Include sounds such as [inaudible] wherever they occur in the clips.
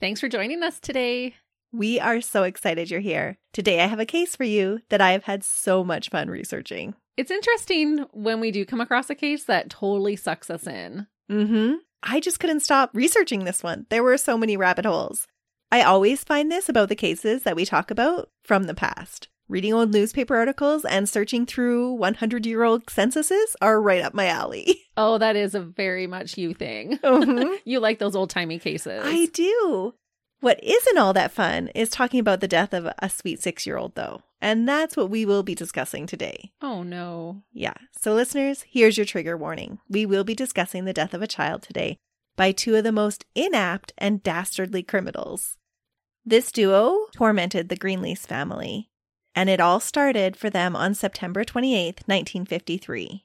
Thanks for joining us today. We are so excited you're here. Today I have a case for you that I have had so much fun researching. It's interesting when we do come across a case that totally sucks us in. Mm-hmm. I just couldn't stop researching this one. There were so many rabbit holes. I always find this about the cases that we talk about from the past. Reading old newspaper articles and searching through 100 year old censuses are right up my alley. [laughs] Oh, that is a very much you thing. [laughs] Mhm. you like those old timey cases. I do. What isn't all that fun is talking about the death of a sweet six year old, though. And that's what we will be discussing today. Oh, no. Yeah. So, listeners, here's your trigger warning. We will be discussing the death of a child today by two of the most inapt and dastardly criminals. This duo tormented the Greenlease family, and it all started for them on September 28th, 1953.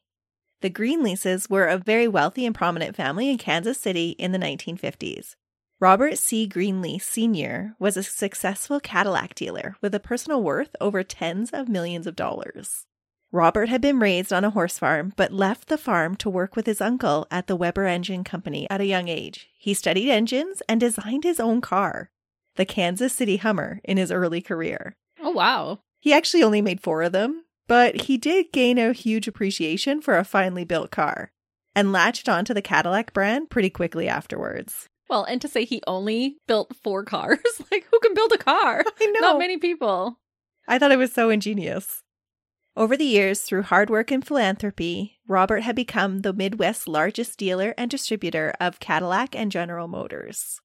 The Greenleases were a very wealthy and prominent family in Kansas City in the 1950s. Robert C. Greenlease Sr. was a successful Cadillac dealer with a personal worth over tens of millions of dollars. Robert had been raised on a horse farm, but left the farm to work with his uncle at the Weber Engine Company at a young age. He studied engines and designed his own car, the Kansas City Hummer, in his early career. Oh, wow. He actually only made four of them, but he did gain a huge appreciation for a finely built car and latched onto the Cadillac brand pretty quickly afterwards. Well, and to say he only built four cars, [laughs] like who can build a car? [laughs] I know. Not many people. I thought it was so ingenious. Over the years, through hard work and philanthropy, Robert had become the Midwest's largest dealer and distributor of Cadillac and General Motors.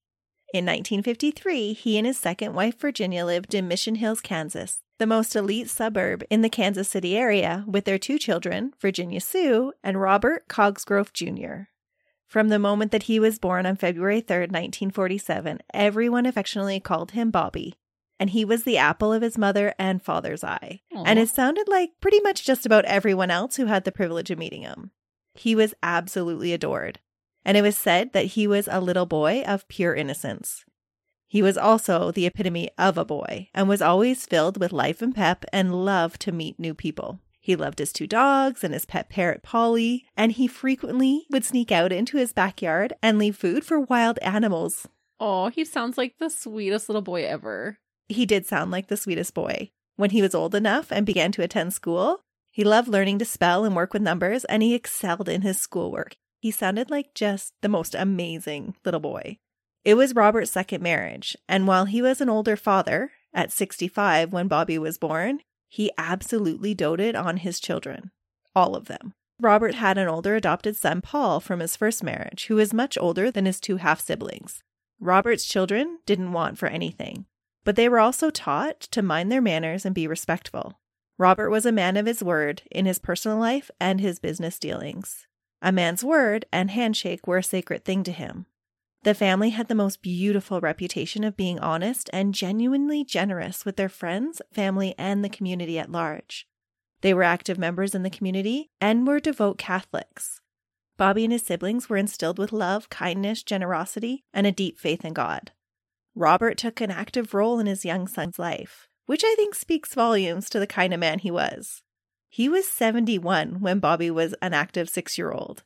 In 1953, he and his second wife Virginia lived in Mission Hills, Kansas, the most elite suburb in the Kansas City area, with their two children, Virginia Sue and Robert Cosgrove Jr. From the moment that he was born on February 3, 1947, everyone affectionately called him Bobby, and he was the apple of his mother and father's eye. And it sounded like pretty much just about everyone else who had the privilege of meeting him. He was absolutely adored, and it was said that he was a little boy of pure innocence. He was also the epitome of a boy and was always filled with life and pep and loved to meet new people. He loved his two dogs and his pet parrot Polly, and he frequently would sneak out into his backyard and leave food for wild animals. Oh, he sounds like the sweetest little boy ever. He did sound like the sweetest boy. When he was old enough and began to attend school, he loved learning to spell and work with numbers, and he excelled in his schoolwork. He sounded like just the most amazing little boy. It was Robert's second marriage, and while he was an older father, at 65 when Bobby was born, he absolutely doted on his children. All of them. Robert had an older adopted son, Paul, from his first marriage, who was much older than his two half siblings. Robert's children didn't want for anything, but they were also taught to mind their manners and be respectful. Robert was a man of his word in his personal life and his business dealings. A man's word and handshake were a sacred thing to him. The family had the most beautiful reputation of being honest and genuinely generous with their friends, family, and the community at large. They were active members in the community and were devout Catholics. Bobby and his siblings were instilled with love, kindness, generosity, and a deep faith in God. Robert took an active role in his young son's life, which I think speaks volumes to the kind of man he was. He was 71 when Bobby was an active six year old,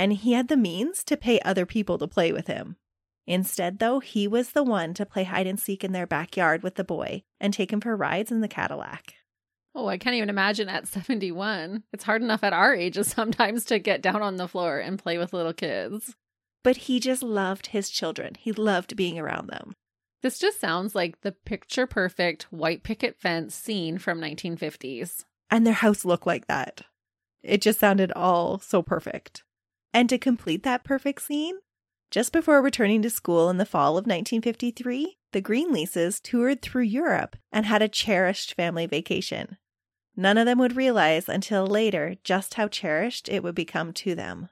and he had the means to pay other people to play with him. Instead, though, he was the one to play hide and seek in their backyard with the boy and take him for rides in the Cadillac. Oh, I can't even imagine at [laughs] 71. It's hard enough at our ages [laughs] sometimes to get down on the floor and play with little kids. But he just loved his children. He loved being around them. This just sounds like the picture perfect white picket fence scene from 1950s. And their house looked like that. It just sounded all so perfect. And to complete that perfect scene, just before returning to school in the fall of 1953, the Greenleases toured through Europe and had a cherished family vacation. None of them would realize until later just how cherished it would become to them.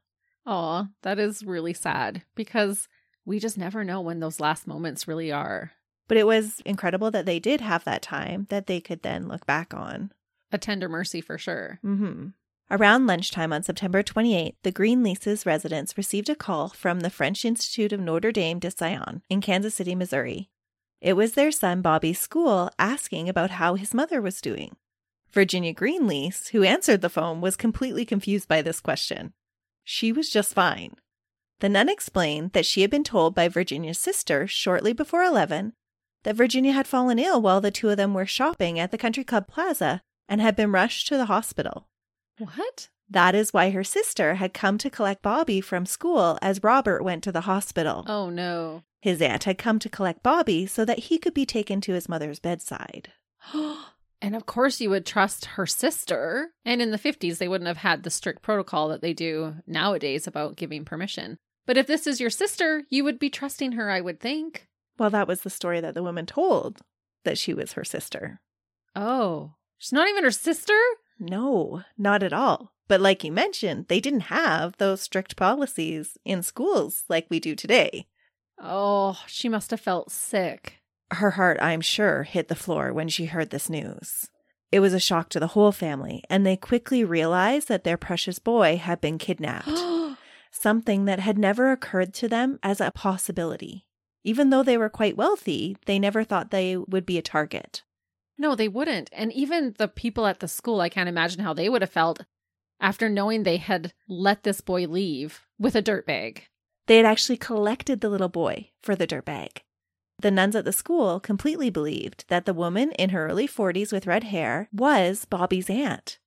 Aw, that is really sad because We just never know when those last moments really are. But it was incredible that they did have that time that they could then look back on. A tender mercy for sure. Mm-hmm. Around lunchtime on September 28, the Greenleases residents received a call from the French Institute of Notre Dame de Sion in Kansas City, Missouri. It was their son Bobby's school asking about how his mother was doing. Virginia Greenlease, who answered the phone, was completely confused by this question. She was just fine. The nun explained that she had been told by Virginia's sister shortly before 11 that Virginia had fallen ill while the two of them were shopping at the Country Club Plaza and had been rushed to the hospital. What? That is why her sister had come to collect Bobby from school as Robert went to the hospital. Oh no. His aunt had come to collect Bobby so that he could be taken to his mother's bedside. [gasps] and of course, you would trust her sister. And in the 50s, they wouldn't have had the strict protocol that they do nowadays about giving permission. But if this is your sister, you would be trusting her, I would think. Well, that was the story that the woman told that she was her sister. Oh, she's not even her sister? No, not at all. But like you mentioned, they didn't have those strict policies in schools like we do today. Oh, she must have felt sick. Her heart, I'm sure, hit the floor when she heard this news. It was a shock to the whole family, and they quickly realized that their precious boy had been kidnapped, [gasps] something that had never occurred to them as a possibility. Even though they were quite wealthy, they never thought they would be a target. No, they wouldn't. And even the people at the school, I can't imagine how they would have felt after knowing they had let this boy leave with a dirt bag. They had actually collected the little boy for the dirt bag. The nuns at the school completely believed that the woman in her early 40s with red hair was Bobby's aunt.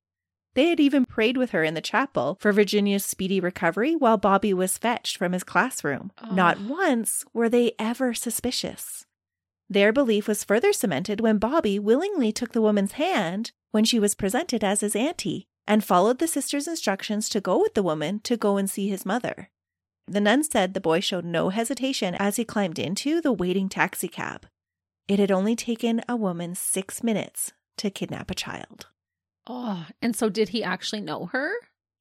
They had even prayed with her in the chapel for Virginia's speedy recovery while Bobby was fetched from his classroom. Oh. Not once were they ever suspicious. Their belief was further cemented when Bobby willingly took the woman's hand when she was presented as his auntie and followed the sister's instructions to go with the woman to go and see his mother. The nun said the boy showed no hesitation as he climbed into the waiting taxicab. It had only taken a woman six minutes to kidnap a child. Oh, and so did he actually know her?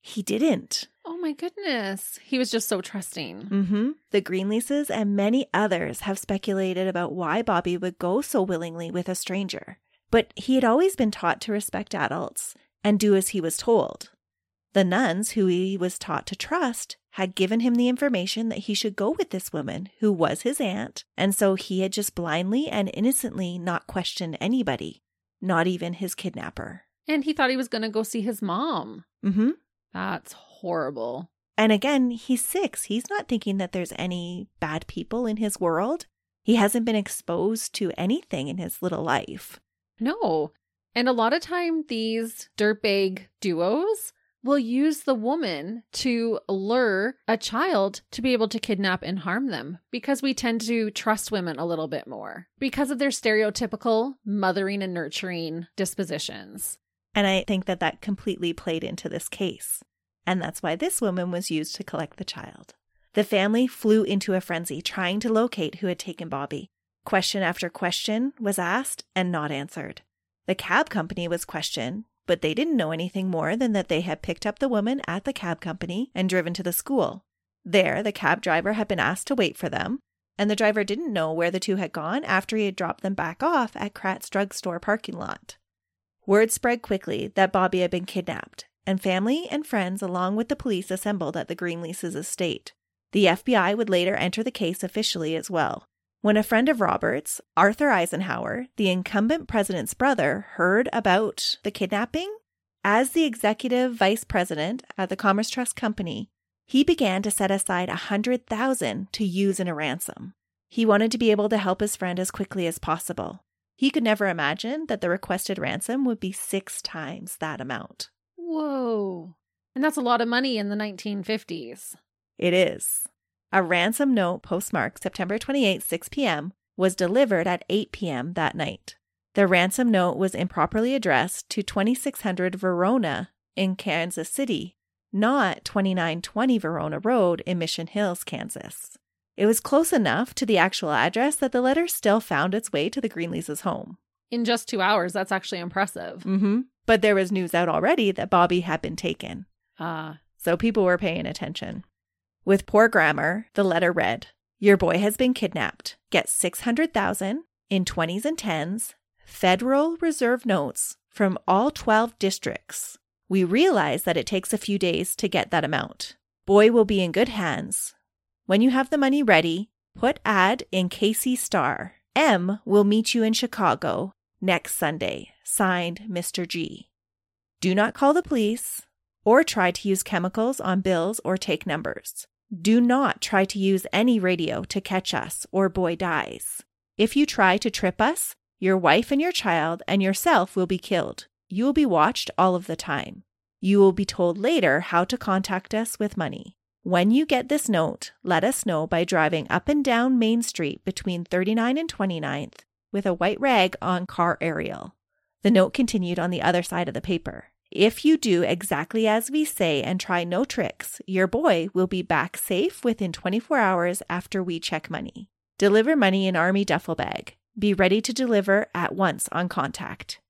He didn't. Oh my goodness. He was just so trusting. Mm-hmm. The Greenleases and many others have speculated about why Bobby would go so willingly with a stranger. But he had always been taught to respect adults and do as he was told. The nuns, who he was taught to trust, had given him the information that he should go with this woman, who was his aunt, and so he had just blindly and innocently not questioned anybody, not even his kidnapper. And he thought he was going to go see his mom. Mm-hmm. That's horrible. And again, he's six. He's not thinking that there's any bad people in his world. He hasn't been exposed to anything in his little life. No. And a lot of time, these dirtbag duos will use the woman to lure a child to be able to kidnap and harm them because we tend to trust women a little bit more because of their stereotypical mothering and nurturing dispositions. And I think that that completely played into this case. And that's why this woman was used to collect the child. The family flew into a frenzy trying to locate who had taken Bobby. Question after question was asked and not answered. The cab company was questioned, but they didn't know anything more than that they had picked up the woman at the cab company and driven to the school. There, the cab driver had been asked to wait for them, and the driver didn't know where the two had gone after he had dropped them back off at Kratt's drugstore parking lot. Word spread quickly that Bobby had been kidnapped, and family and friends, along with the police, assembled at the Greenleases estate. The FBI would later enter the case officially as well. When a friend of Roberts, Arthur Eisenhower, the incumbent president's brother, heard about the kidnapping, as the executive vice president at the Commerce Trust Company, he began to set aside a hundred thousand to use in a ransom. He wanted to be able to help his friend as quickly as possible. He could never imagine that the requested ransom would be six times that amount. Whoa. And that's a lot of money in the 1950s. It is. A ransom note postmarked September 28, 6 p.m., was delivered at 8 p.m. that night. The ransom note was improperly addressed to 2600 Verona in Kansas City, not 2920 Verona Road in Mission Hills, Kansas. It was close enough to the actual address that the letter still found its way to the Greenleases' home. In just two hours, that's actually impressive. Mm-hmm. But there was news out already that Bobby had been taken. Ah, So people were paying attention. With poor grammar, the letter read Your boy has been kidnapped. Get 600,000 in 20s and 10s, Federal Reserve notes from all 12 districts. We realize that it takes a few days to get that amount. Boy will be in good hands. When you have the money ready, put ad in KC Star. M will meet you in Chicago next Sunday. Signed, Mr. G. Do not call the police or try to use chemicals on bills or take numbers. Do not try to use any radio to catch us or boy dies. If you try to trip us, your wife and your child and yourself will be killed. You will be watched all of the time. You will be told later how to contact us with money. When you get this note, let us know by driving up and down Main Street between 39 and 29th with a white rag on car aerial. The note continued on the other side of the paper. If you do exactly as we say and try no tricks, your boy will be back safe within 24 hours after we check money. Deliver money in Army duffel bag. Be ready to deliver at once on contact.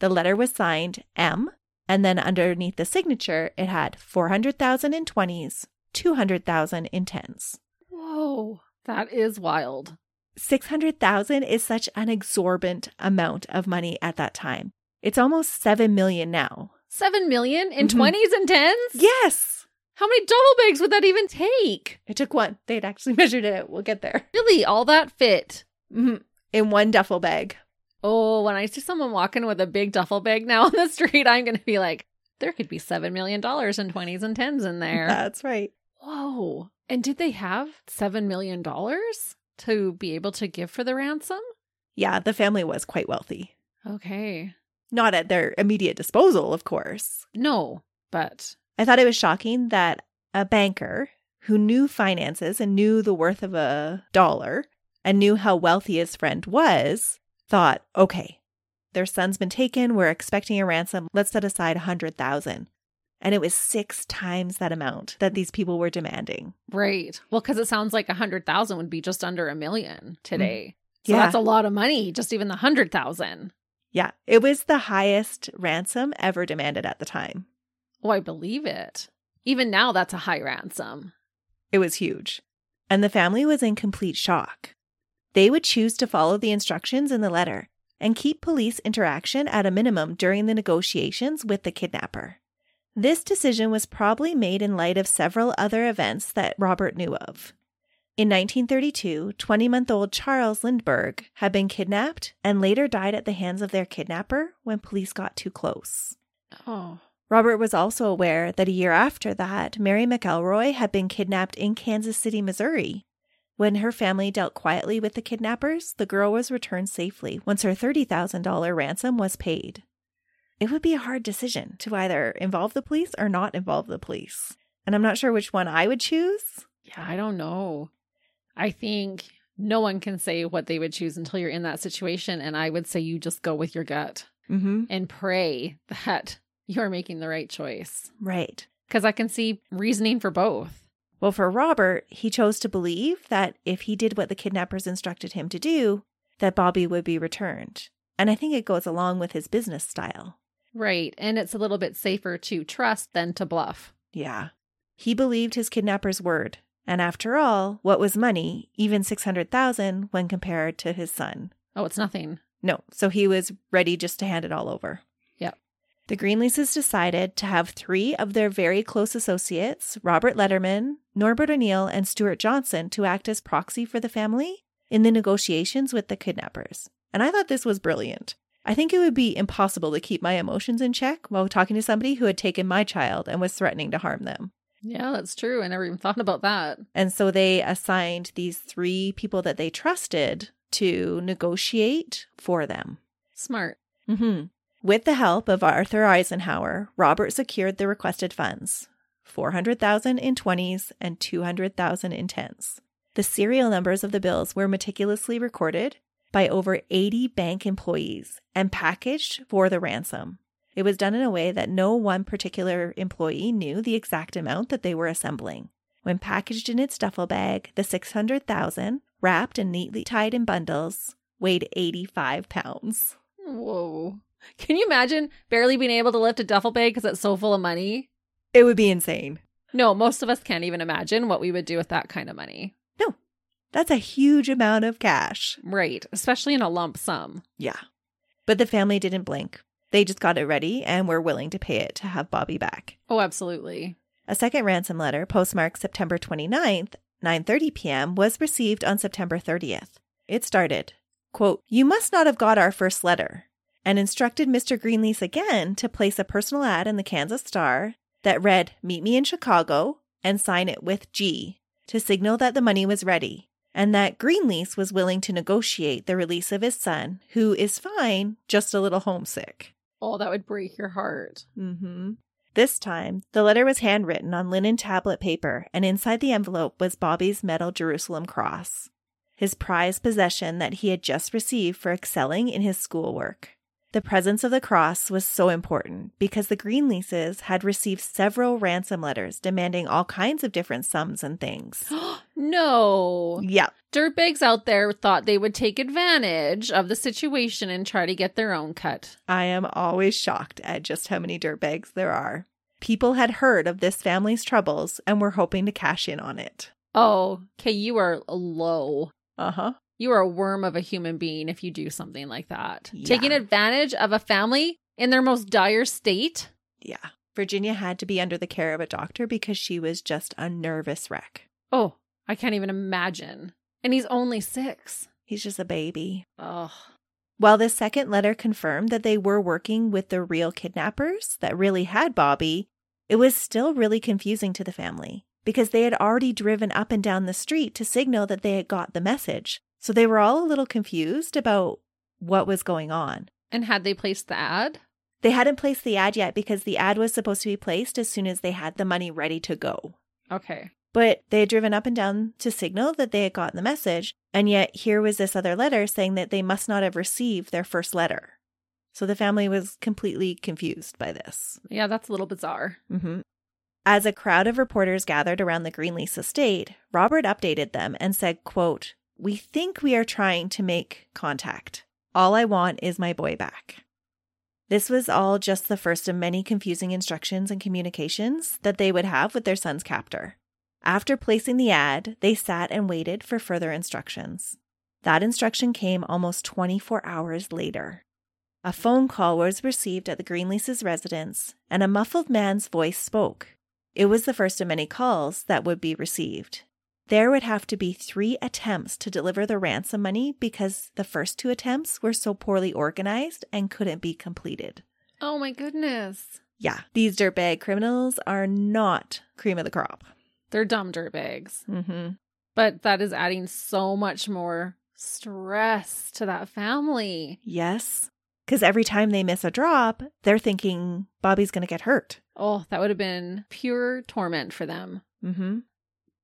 The letter was signed M, and then underneath the signature, it had 400,000 in 20s, 200,000 in 10s. Whoa, that is wild. 600,000 is such an exorbitant amount of money at that time. It's almost 7 million now. Seven million in Mhm. 20s and 10s? Yes. How many double bags would that even take? It took one. They'd actually [laughs] measured it. We'll get there. Really, all that fit? Mhm. In one duffel bag. Oh, when I see someone walking with a big duffel bag now [laughs] on the street, I'm going to be like, there could be $7 million in 20s and 10s in there. That's right. Whoa. And did they have $7 million to be able to give for the ransom? Yeah, the family was quite wealthy. Okay. Not at their immediate disposal, of course. No, but I thought it was shocking that a banker who knew finances and knew the worth of a dollar and knew how wealthy his friend was thought, okay, their son's been taken. We're expecting a ransom. Let's set aside a hundred thousand. And it was six times that amount that these people were demanding. right. Well, because it sounds like a 100,000 would be just under a million today. Mm. So Yeah. that's a lot of money, just even the 100,000. Yeah, it was the highest ransom ever demanded at the time. Oh, I believe it. Even now, that's a high ransom. It was huge. And the family was in complete shock. They would choose to follow the instructions in the letter and keep police interaction at a minimum during the negotiations with the kidnapper. This decision was probably made in light of several other events that Robert knew of. In 1932, 20 month old Charles Lindbergh had been kidnapped and later died at the hands of their kidnapper when police got too close. Oh, Robert was also aware that a year after that, Mary McElroy had been kidnapped in Kansas City, Missouri. When her family dealt quietly with the kidnappers, the girl was returned safely once her $30,000 ransom was paid. It would be a hard decision to either involve the police or not involve the police. And I'm not sure which one I would choose. yeah, I don't know. I think no one can say what they would choose until you're in that situation. And I would say you just go with your gut Mm-hmm. and pray [laughs] that you're making the right choice. Right. Because I can see reasoning for both. Well, for Robert, he chose to believe that if he did what the kidnappers instructed him to do, that Bobby would be returned. And I think it goes along with his business style. Right. And it's a little bit safer to trust than to bluff. Yeah. He believed his kidnapper's word. And after all, what was money, even 600,000 when compared to his son? Oh, it's nothing. No, so he was ready just to hand it all over. Yep. The Greenleases decided to have three of their very close associates, Robert Ledterman, Norbert O'Neill, and Stuart Johnson, to act as proxy for the family in the negotiations with the kidnappers. And I thought this was brilliant. I think it would be impossible to keep my emotions in check while talking to somebody who had taken my child and was threatening to harm them. Yeah, that's true. I never even thought about that. And so they assigned these three people that they trusted to negotiate for them. Smart. hmm With the help of Arthur Eisenhower, Robert secured the requested funds 400,000 in 20s and 200,000 in 10s. The serial numbers of the bills were meticulously recorded by over 80 bank employees and packaged for the ransom. It was done in a way that no one particular employee knew the exact amount that they were assembling. When packaged in its duffel bag, the 600,000, wrapped and neatly tied in bundles, weighed 85 pounds. Whoa. Can you imagine barely being able to lift a duffel bag because it's so full of money? It would be insane. No, most of us can't even imagine what we would do with that kind of money. That's a huge amount of cash. Right. Especially in a lump sum. Yeah. But the family didn't blink. They just got it ready and were willing to pay it to have Bobby back. Oh, absolutely. A second ransom letter, postmarked September 29th, 9:30 p.m., was received on September 30th. It started, quote, "You must not have got our first letter." And instructed Mr. Greenlease again to place a personal ad in the Kansas Star that read, "Meet me in Chicago," and sign it with G to signal that the money was ready and that Greenlease was willing to negotiate the release of his son, who is fine, just a little homesick. Oh, that would break your heart. Mm-hmm. This time, the letter was handwritten on linen tablet paper, and inside the envelope was Bobby's metal Jerusalem cross, his prized possession that he had just received for excelling in his schoolwork. The presence of the cross was so important because the Greenleases had received several ransom letters demanding all kinds of different sums and things. [gasps] no. Yep. Dirtbags out there thought they would take advantage of the situation and try to get their own cut. I am always shocked at just how many dirtbags there are. People had heard of this family's troubles and were hoping to cash in on it. Oh, okay, you are low. Uh huh. You are a worm of a human being if you do something like that. Yeah. Taking advantage of a family in their most dire state. Yeah. Virginia had to be under the care of a doctor because she was just a nervous wreck. Oh, I can't even imagine. And he's only six. He's just a baby. Oh, While this second letter confirmed that they were working with the real kidnappers that really had Bobby, it was still really confusing to the family because they had already driven up and down the street to signal that they had got the message. So they were all a little confused about what was going on. and had they placed the ad? They hadn't placed the ad yet because the ad was supposed to be placed as soon as they had the money ready to go. Okay. But they had driven up and down to signal that they had gotten the message, and yet here was this other letter saying that they must not have received their first letter. So the family was completely confused by this. Yeah, that's a little bizarre. Mm-hmm. As a crowd of reporters gathered around the Greenlease estate, Robert updated them and said, quote, We think we are trying to make contact. All I want is my boy back. This was all just the first of many confusing instructions and communications that they would have with their son's captor. After placing the ad, they sat and waited for further instructions. That instruction came almost 24 hours later. A phone call was received at the Greenlease's residence, and a muffled man's voice spoke. It was the first of many calls that would be received. There would have to be three attempts to deliver the ransom money because the first two attempts were so poorly organized and couldn't be completed. Oh my goodness. Yeah, these dirtbag criminals are not cream of the crop. They're dumb dirtbags. Mm-hmm. But that is adding so much more stress to that family. Yes, because every time they miss a drop, they're thinking Bobby's going to get hurt. Oh, that would have been pure torment for them. Mm-hmm.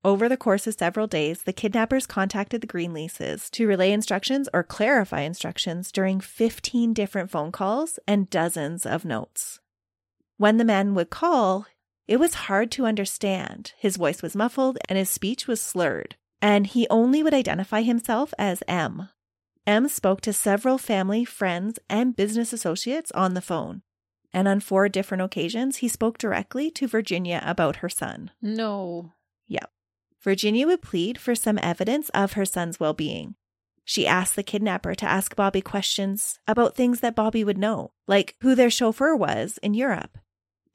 Over the course of several days, the kidnappers contacted the Greenleases to relay instructions or clarify instructions during 15 different phone calls and dozens of notes. When the man would call, it was hard to understand. His voice was muffled and his speech was slurred, and he only would identify himself as M. M spoke to several family, friends, and business associates on the phone. And on four different occasions, he spoke directly to Virginia about her son. No. Virginia would plead for some evidence of her son's well being. She asked the kidnapper to ask Bobby questions about things that Bobby would know, like who their chauffeur was in Europe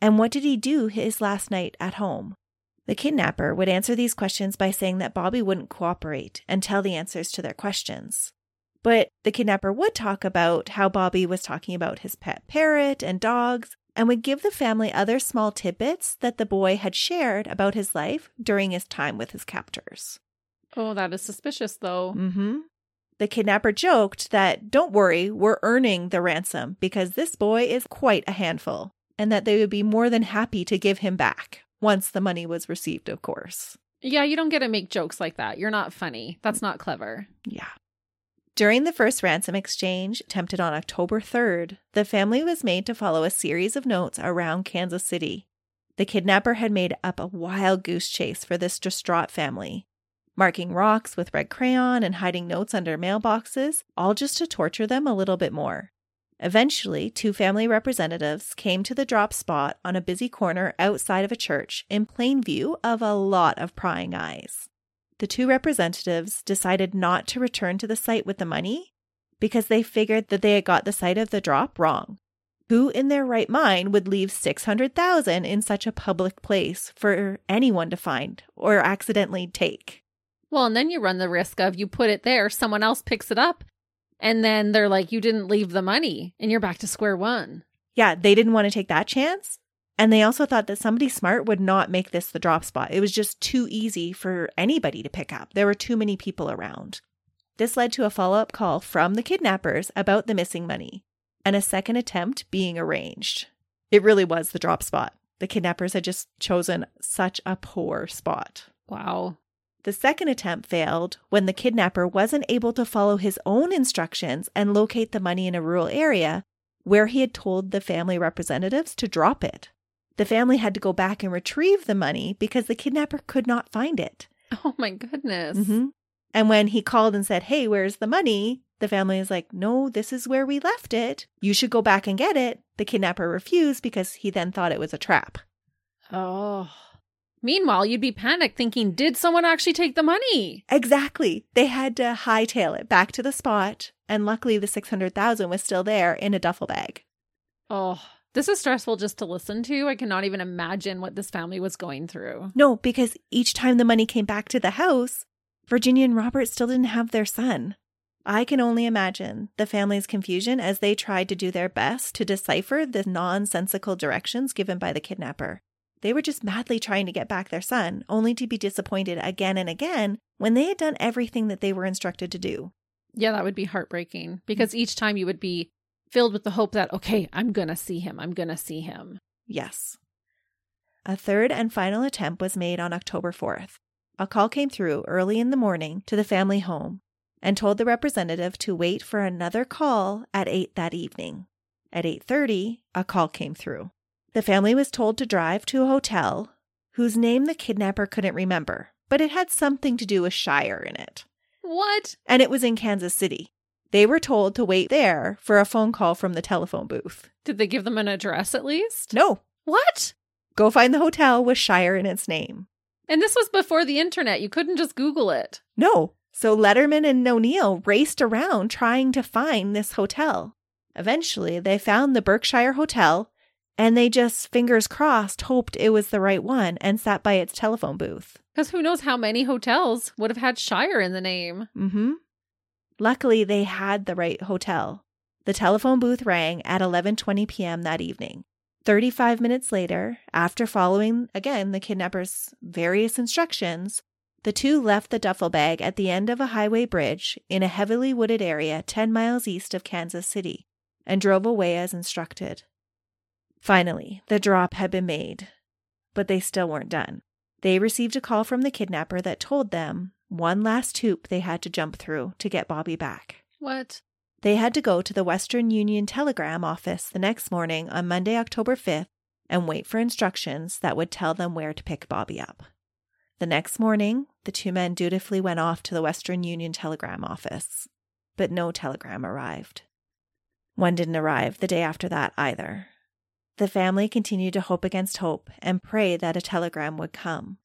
and what did he do his last night at home. The kidnapper would answer these questions by saying that Bobby wouldn't cooperate and tell the answers to their questions. But the kidnapper would talk about how Bobby was talking about his pet parrot and dogs and would give the family other small tidbits that the boy had shared about his life during his time with his captors. Oh, that is suspicious, though. Mm-hmm. The kidnapper joked that, don't worry, we're earning the ransom because this boy is quite a handful, and that they would be more than happy to give him back once the money was received, of course. Yeah, you don't get to make jokes like that. You're not funny. That's not clever. Yeah. During the first ransom exchange, attempted on October 3rd, the family was made to follow a series of notes around Kansas City. The kidnapper had made up a wild goose chase for this distraught family, marking rocks with red crayon and hiding notes under mailboxes, all just to torture them a little bit more. Eventually, two family representatives came to the drop spot on a busy corner outside of a church in plain view of a lot of prying eyes. The two representatives decided not to return to the site with the money because they figured that they had got the site of the drop wrong. Who in their right mind would leave 600,000 in such a public place for anyone to find or accidentally take? Well, and then you run the risk of you put it there, someone else picks it up, and then they're like, you didn't leave the money, and you're back to square one. Yeah, they didn't want to take that chance. And they also thought that somebody smart would not make this the drop spot. It was just too easy for anybody to pick up. There were too many people around. This led to a follow up call from the kidnappers about the missing money and a second attempt being arranged. It really was the drop spot. The kidnappers had just chosen such a poor spot. Wow. The second attempt failed when the kidnapper wasn't able to follow his own instructions and locate the money in a rural area where he had told the family representatives to drop it. The family had to go back and retrieve the money because the kidnapper could not find it. Oh my goodness. Mm-hmm. And when he called and said, Hey, where's the money? The family is like, No, this is where we left it. You should go back and get it. The kidnapper refused because he then thought it was a trap. Oh. Meanwhile, you'd be panicked thinking, did someone actually take the money? Exactly. They had to hightail it back to the spot. And luckily, the 600,000 was still there in a duffel bag. Oh, this is stressful just to listen to. I cannot even imagine what this family was going through. No, because each time the money came back to the house, Virginia and Robert still didn't have their son. I can only imagine the family's confusion as they tried to do their best to decipher the nonsensical directions given by the kidnapper. They were just madly trying to get back their son, only to be disappointed again and again when they had done everything that they were instructed to do. Yeah, that would be heartbreaking because each time you would be filled with the hope that, okay, I'm going to see him. I'm going to see him. Yes. A third and final attempt was made on October 4th. A call came through early in the morning to the family home and told the representative to wait for another call at 8 that evening. At 8:30, a call came through. The family was told to drive to a hotel whose name the kidnapper couldn't remember, but it had something to do with Shire in it. What? And it was in Kansas City. They were told to wait there for a phone call from the telephone booth. Did they give them an address at least? No, What? go find the hotel with Shire in its name. And this was before the internet. You couldn't just Google it. No. So Ledterman and O'Neill raced around trying to find this hotel. Eventually, they found the Berkshire Hotel and they just, fingers crossed, hoped it was the right one and sat by its telephone booth. Because who knows how many hotels would have had Shire in the name. Mm-hmm. Luckily, they had the right hotel. The telephone booth rang at 11:20 p.m. that evening. 35 minutes later, after following again the kidnappers' various instructions, the two left the duffel bag at the end of a highway bridge in a heavily wooded area 10 miles east of Kansas City and drove away as instructed. Finally, the drop had been made, but they still weren't done. They received a call from the kidnapper that told them one last hoop they had to jump through to get Bobby back. What? They had to go to the Western Union Telegram office the next morning on Monday, October 5th, and wait for instructions that would tell them where to pick Bobby up. The next morning, the two men dutifully went off to the Western Union Telegram office, but no telegram arrived. One didn't arrive the day after that either. The family continued to hope against hope and pray that a telegram would come.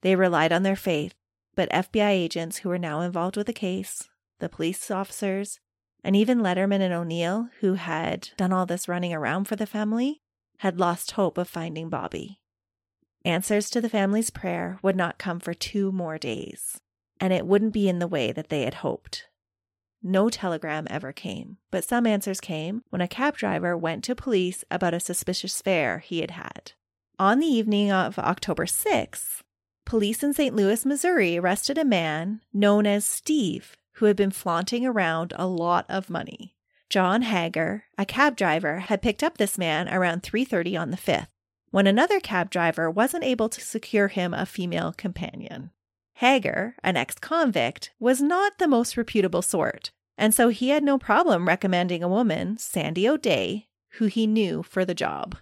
They relied on their faith, but FBI agents who were now involved with the case, the police officers, and even Ledterman and O'Neill, who had done all this running around for the family, had lost hope of finding Bobby. Answers to the family's prayer would not come for two more days, and it wouldn't be in the way that they had hoped. No telegram ever came, but some answers came when a cab driver went to police about a suspicious fare he had had. On the evening of October 6th, police in St. Louis, Missouri arrested a man known as Steve who had been flaunting around a lot of money. John Hager, a cab driver, had picked up this man around 3:30 on the 5th when another cab driver wasn't able to secure him a female companion. Hager, an ex-convict, was not the most reputable sort, and so he had no problem recommending a woman, Sandy O'Day, who he knew for the job.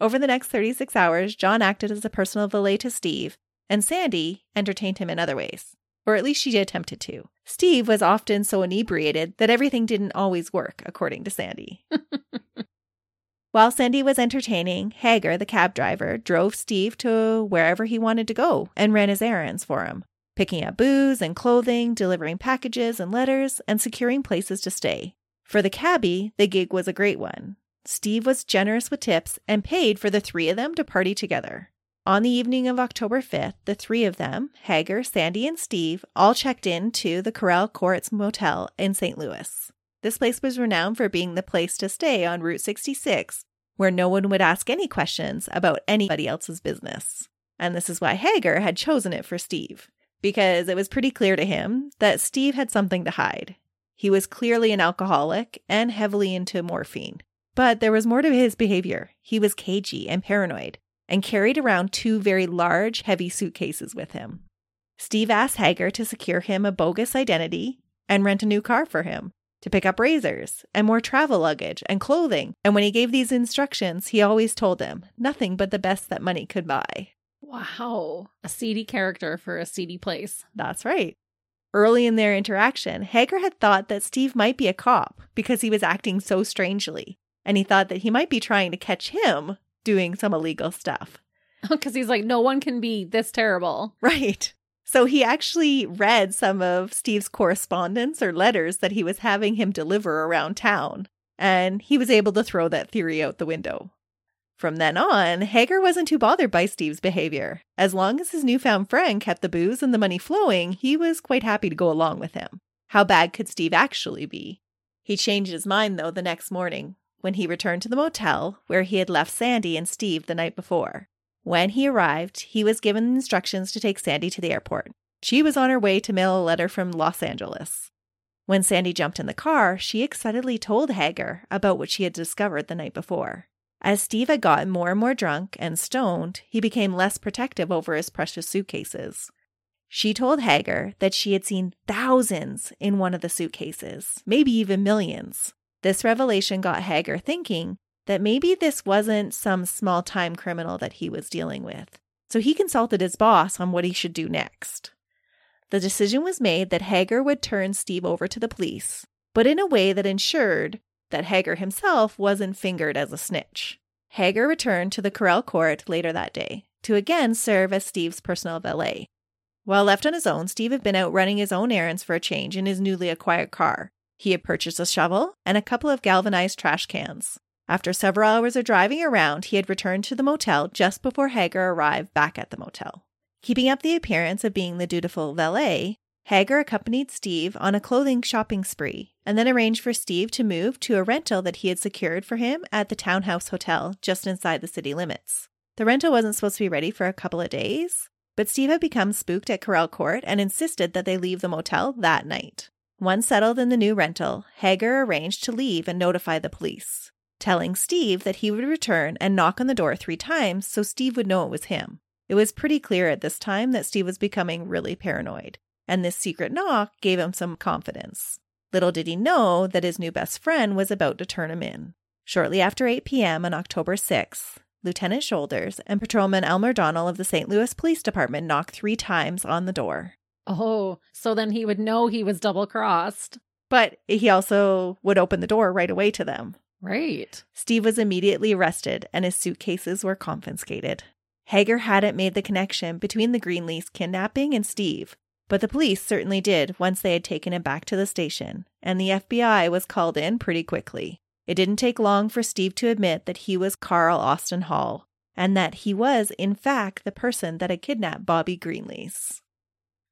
Over the next 36 hours, John acted as a personal valet to Steve, and Sandy entertained him in other ways. Or at least she attempted to. Steve was often so inebriated that everything didn't always work, according to Sandy. [laughs] While Sandy was entertaining, Hager, the cab driver, drove Steve to wherever he wanted to go and ran his errands for him. picking up booze and clothing, delivering packages and letters, and securing places to stay. For the cabbie, the gig was a great one. Steve was generous with tips and paid for the three of them to party together. On the evening of October 5th, the three of them, Hager, Sandy, and Steve, all checked in to the Coral Courts Motel in St. Louis. This place was renowned for being the place to stay on Route 66, where no one would ask any questions about anybody else's business. And this is why Hager had chosen it for Steve, because it was pretty clear to him that Steve had something to hide. He was clearly an alcoholic and heavily into morphine. But there was more to his behavior. He was cagey and paranoid and carried around two very large, heavy suitcases with him. Steve asked Hager to secure him a bogus identity and rent a new car for him, to pick up razors and more travel luggage and clothing. And when he gave these instructions, he always told him nothing but the best that money could buy. Wow. A seedy character for a seedy place. That's right. Early in their interaction, Hager had thought that Steve might be a cop because he was acting so strangely, and he thought that he might be trying to catch him doing some illegal stuff. [laughs] Because he's like, no one can be this terrible. Right. So he actually read some of Steve's correspondence or letters that he was having him deliver around town, and he was able to throw that theory out the window. From then on, Hager wasn't too bothered by Steve's behavior. As long as his newfound friend kept the booze and the money flowing, he was quite happy to go along with him. How bad could Steve actually be? He changed his mind, though, the next morning when he returned to the motel where he had left Sandy and Steve the night before. When he arrived, he was given instructions to take Sandy to the airport. She was on her way to mail a letter from Los Angeles. When Sandy jumped in the car, she excitedly told Hager about what she had discovered the night before. As Steve had gotten more and more drunk and stoned, he became less protective over his precious suitcases. She told Hager that she had seen thousands in one of the suitcases, maybe even millions. This revelation got Hager thinking that maybe this wasn't some small time criminal that he was dealing with. So he consulted his boss on what he should do next. The decision was made that Hager would turn Steve over to the police, but in a way that ensured that Hager himself wasn't fingered as a snitch. Hager returned to the Coral Court later that day to again serve as Steve's personal valet. While left on his own, Steve had been out running his own errands for a change in his newly acquired car, he had purchased a shovel and a couple of galvanized trash cans. After several hours of driving around, he had returned to the motel just before Hager arrived back at the motel. Keeping up the appearance of being the dutiful valet, Hager accompanied Steve on a clothing shopping spree and then arranged for Steve to move to a rental that he had secured for him at the Townhouse Hotel just inside the city limits. The rental wasn't supposed to be ready for a couple of days, but Steve had become spooked at Coral Court and insisted that they leave the motel that night. Once settled in the new rental, Hager arranged to leave and notify the police, telling Steve that he would return and knock on the door three times so Steve would know it was him. It was pretty clear at this time that Steve was becoming really paranoid, and this secret knock gave him some confidence. Little did he know that his new best friend was about to turn him in. Shortly after 8 p.m. on October 6th, Lieutenant Shoulders and Patrolman Elmer Donnell of the St. Louis Police Department knocked three times on the door. Oh, so then he would know he was double crossed. But he also would open the door right away to them. Right. Steve was immediately arrested and his suitcases were confiscated. Hager hadn't made the connection between the Greenlease kidnapping and Steve, but the police certainly did once they had taken him back to the station, and the FBI was called in pretty quickly. It didn't take long for Steve to admit that he was Carl Austin Hall, and that he was, in fact, the person that had kidnapped Bobby Greenlease.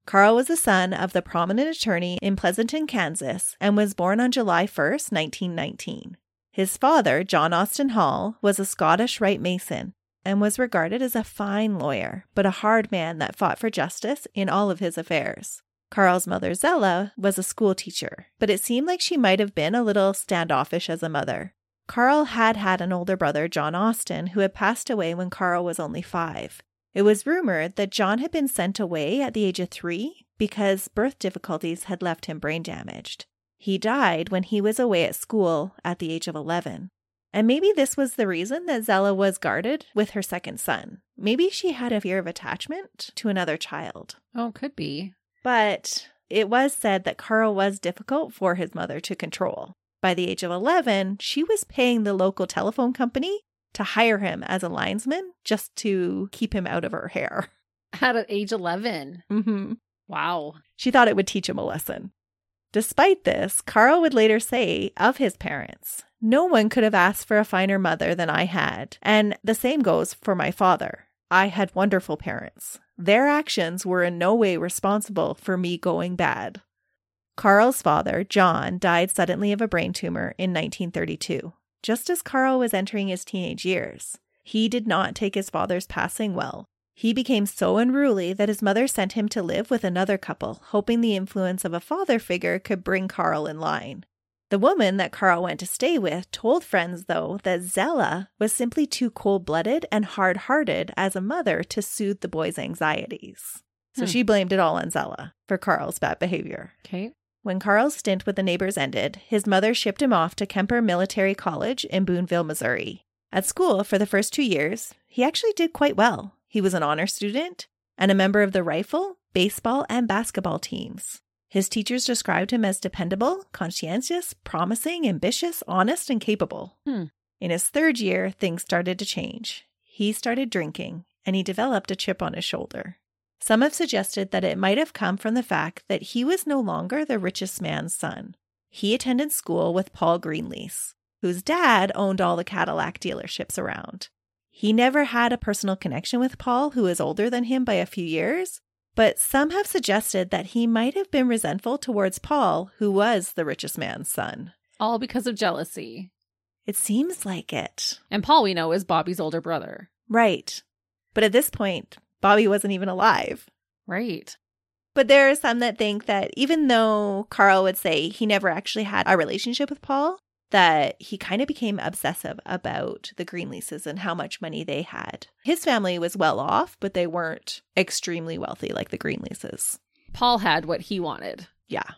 Carl was the son of the prominent attorney in Pleasanton, Kansas, and was born on July 1, 1919. His father, John Austin Hall, was a Scottish Rite Mason and was regarded as a fine lawyer, but a hard man that fought for justice in all of his affairs. Carl's mother, Zella, was a school teacher, but it seemed like she might have been a little standoffish as a mother. Carl had had an older brother, John Austin, who had passed away when Carl was only five. It was rumored that John had been sent away at the age of three because birth difficulties had left him brain damaged. He died when he was away at school at the age of 11. And maybe this was the reason that Zella was guarded with her second son. Maybe she had a fear of attachment to another child. Oh, could be. But it was said that Carl was difficult for his mother to control. By the age of 11, she was paying the local telephone company to hire him as a linesman just to keep him out of her hair. At age 11. Mm-hmm. Wow. She thought it would teach him a lesson. Despite this, Carl would later say of his parents, No one could have asked for a finer mother than I had, and the same goes for my father. I had wonderful parents. Their actions were in no way responsible for me going bad. Carl's father, John, died suddenly of a brain tumor in 1932, just as Carl was entering his teenage years. He did not take his father's passing well. He became so unruly that his mother sent him to live with another couple, hoping the influence of a father figure could bring Carl in line. The woman that Carl went to stay with told friends, though, that Zella was simply too cold blooded and hard hearted as a mother to soothe the boy's anxieties. So Hmm. she blamed it all on Zella for Carl's bad behavior. Okay. When Carl's stint with the neighbors ended, his mother shipped him off to Kemper Military College in Boonville, Missouri. At school, for the first two years, he actually did quite well. He was an honor student and a member of the rifle, baseball, and basketball teams. His teachers described him as dependable, conscientious, promising, ambitious, honest, and capable. Hmm. In his third year, things started to change. He started drinking, and he developed a chip on his shoulder. Some have suggested that it might have come from the fact that he was no longer the richest man's son. He attended school with Paul Greenlease, whose dad owned all the Cadillac dealerships around. He never had a personal connection with Paul, who is older than him by a few years, but some have suggested that he might have been resentful towards Paul, who was the richest man's son. All because of jealousy. It seems like it. And Paul, we know, is Bobby's older brother. Right. But at this point, Bobby wasn't even alive. Right. But there are some that think that even though Carl would say he never actually had a relationship with Paul, that he kind of became obsessive about the Greenleases and how much money they had. His family was well off, but they weren't extremely wealthy like the Greenleases. Paul had what he wanted. Yeah.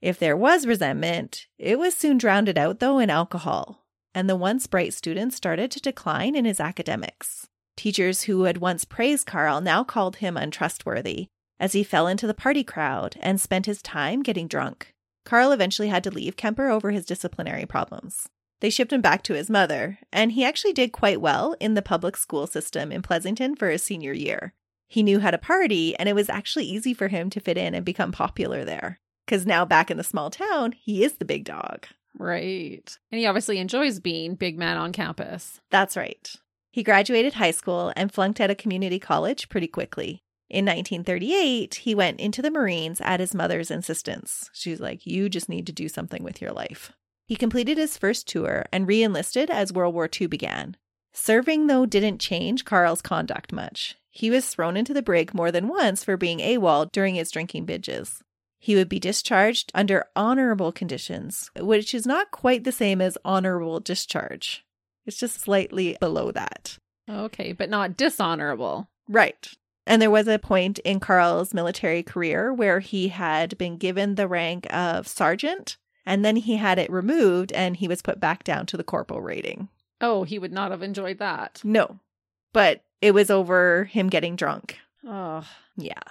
If there was resentment, it was soon drowned out, though, in alcohol, and the once bright student started to decline in his academics. Teachers who had once praised Carl now called him untrustworthy, as he fell into the party crowd and spent his time getting drunk. Carl eventually had to leave Kemper over his disciplinary problems. They shipped him back to his mother, and he actually did quite well in the public school system in Pleasanton for his senior year. He knew how to party, and it was actually easy for him to fit in and become popular there. Because now back in the small town, he is the big dog. Right. And he obviously enjoys being big man on campus. That's right. He graduated high school and flunked out of community college pretty quickly. In 1938, he went into the Marines at his mother's insistence. She's like, You just need to do something with your life. He completed his first tour and re enlisted as World War II began. Serving, though, didn't change Carl's conduct much. He was thrown into the brig more than once for being AWOL during his drinking binges. He would be discharged under honorable conditions, which is not quite the same as honorable discharge. It's just slightly below that. Okay, but not dishonorable. Right. And there was a point in Carl's military career where he had been given the rank of sergeant, and then he had it removed and he was put back down to the corporal rating. Oh, he would not have enjoyed that. No, but it was over him getting drunk. Oh, Yeah.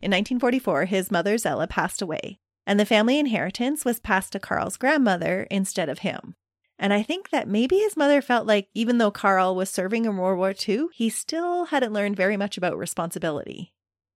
In 1944, his mother Zella passed away, and the family inheritance was passed to Carl's grandmother instead of him. And I think that maybe his mother felt like even though Carl was serving in World War II, he still hadn't learned very much about responsibility.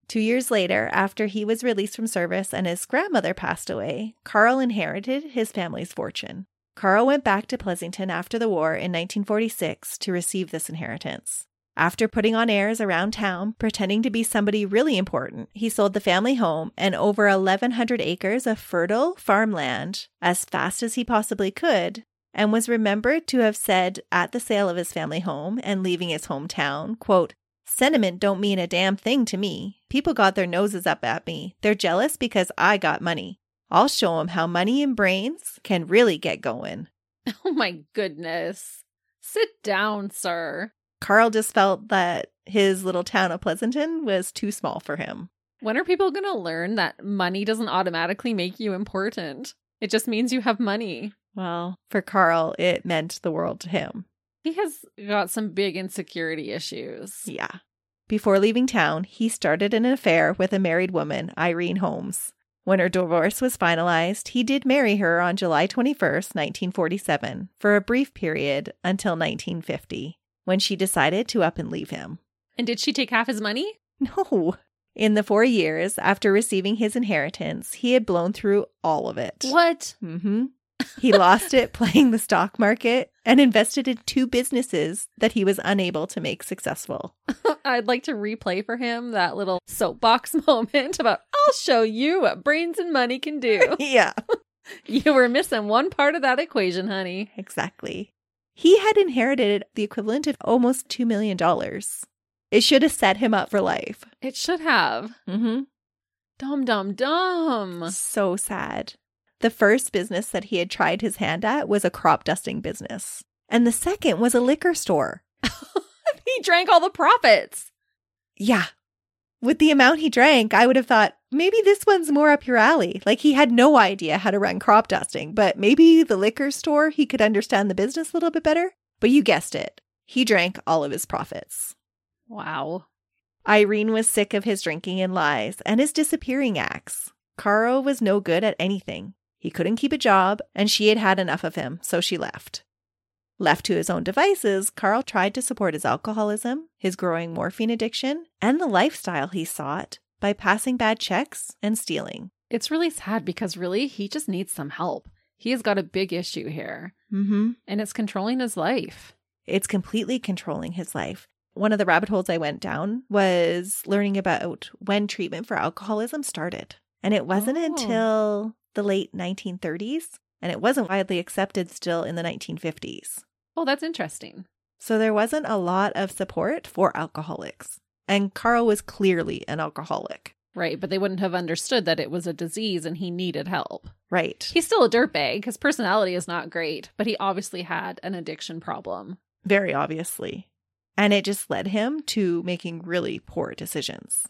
Two years later, after he was released from service and his grandmother passed away, Carl inherited his family's fortune. Carl went back to Pleasanton after the war in 1946 to receive this inheritance. After putting on airs around town, pretending to be somebody really important, he sold the family home and over 1,100 acres of fertile farmland as fast as he possibly could, and was remembered to have said at the sale of his family home and leaving his hometown, quote, Sentiment don't mean a damn thing to me. People got their noses up at me. They're jealous because I got money. I'll show show 'em how money and brains can really get going. [laughs] oh my goodness. Sit down, sir. Carl just felt that his little town of Pleasanton was too small for him. When are people going to learn that money doesn't automatically make you important? It just means you have money. Well, for Carl, it meant the world to him. He has got some big insecurity issues. Yeah. Before leaving town, he started an affair with a married woman, Irene Holmes. When her divorce was finalized, he did marry her on July 21st, 1947, for a brief period until 1950, when she decided to up and leave him. And did she take half his money? No, In the four years after receiving his inheritance, he had blown through all of it. What? hmm He lost it playing the stock market and invested in two businesses that he was unable to make successful. [laughs] I'd like to replay for him that little soapbox [laughs] moment about I'll show you what brains and money can do. [laughs] yeah, you were missing one part of that equation, honey. exactly. He had inherited the equivalent of almost $2 million. It should have set him up for life. It should have. Mm-hmm. Dum dum dum. So sad. The first business that he had tried his hand at was a crop dusting business, and the second was a liquor store. [laughs] he drank all the profits. Yeah. With the amount he drank, I would have thought maybe this one's more up your alley. Like he had no idea how to run crop dusting, but maybe the liquor store, he could understand the business a little bit better. But you guessed it. He drank all of his profits. Wow. Irene was sick of his drinking and lies and his disappearing acts. Carl was no good at anything. He couldn't keep a job, and she had had enough of him, so she left. Left to his own devices, Carl tried to support his alcoholism, his growing morphine addiction, and the lifestyle he sought by passing bad checks and stealing. It's really sad because really he just needs some help. He has got a big issue here Mm-hmm. and it's controlling his life. It's completely controlling his life. One of the rabbit holes I went down was learning about when treatment for alcoholism started. And it wasn't Oh. until the late 1930s, and it wasn't widely accepted still in the 1950s. Oh, that's interesting. So there wasn't a lot of support for alcoholics. And Carl was clearly an alcoholic. Right, but they wouldn't have understood that it was a disease and he needed help. Right. He's still a dirtbag. His personality is not great, but he obviously had an addiction problem. Very obviously. And it just led him to making really poor decisions.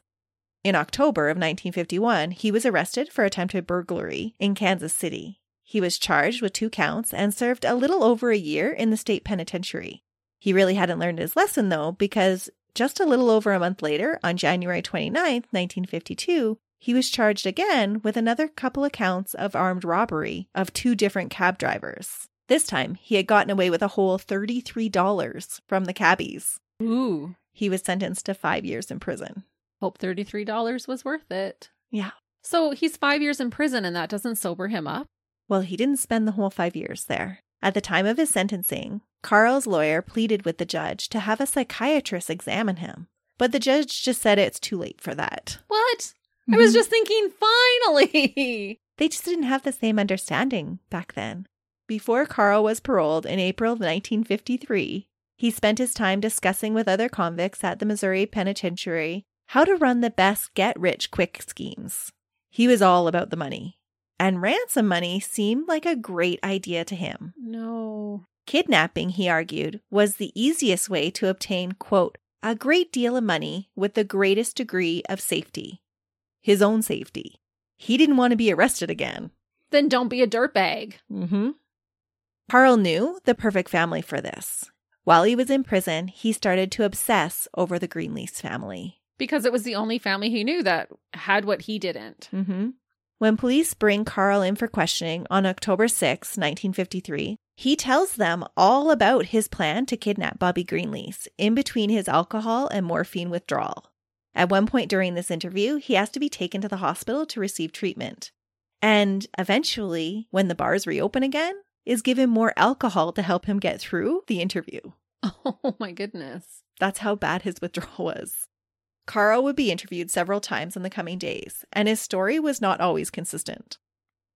In October of 1951, he was arrested for attempted burglary in Kansas City. He was charged with two counts and served a little over a year in the state penitentiary. He really hadn't learned his lesson, though, because just a little over a month later, on January 29th, 1952, he was charged again with another couple of counts of armed robbery of two different cab drivers. This time, he had gotten away with a whole $33 from the cabbies. Ooh. He was sentenced to five years in prison. Hope $33 was worth it. Yeah. So he's five years in prison and that doesn't sober him up. Well, he didn't spend the whole five years there. At the time of his sentencing, Carl's lawyer pleaded with the judge to have a psychiatrist examine him. But the judge just said it's too late for that. What? I was mm-hmm. just thinking, finally. [laughs] They just didn't have the same understanding back then. Before Carl was paroled in April of 1953, he spent his time discussing with other convicts at the Missouri Penitentiary how to run the best get rich quick schemes. He was all about the money, and ransom money seemed like a great idea to him. No. Kidnapping, he argued, was the easiest way to obtain, quote, a great deal of money with the greatest degree of safety. His own safety. He didn't want to be arrested again. Then don't be a dirtbag. Mm-hmm. Carl knew the perfect family for this. While he was in prison, he started to obsess over the Greenlease family. Because it was the only family he knew that had what he didn't. Mm-hmm. When police bring Carl in for questioning on October 6, 1953, he tells them all about his plan to kidnap Bobby Greenlease in between his alcohol and morphine withdrawal. At one point during this interview, he has to be taken to the hospital to receive treatment. And eventually, when the bars reopen again, is given more alcohol to help him get through the interview. [laughs] Oh my goodness. That's how bad his withdrawal was. Carl would be interviewed several times in the coming days, and his story was not always consistent.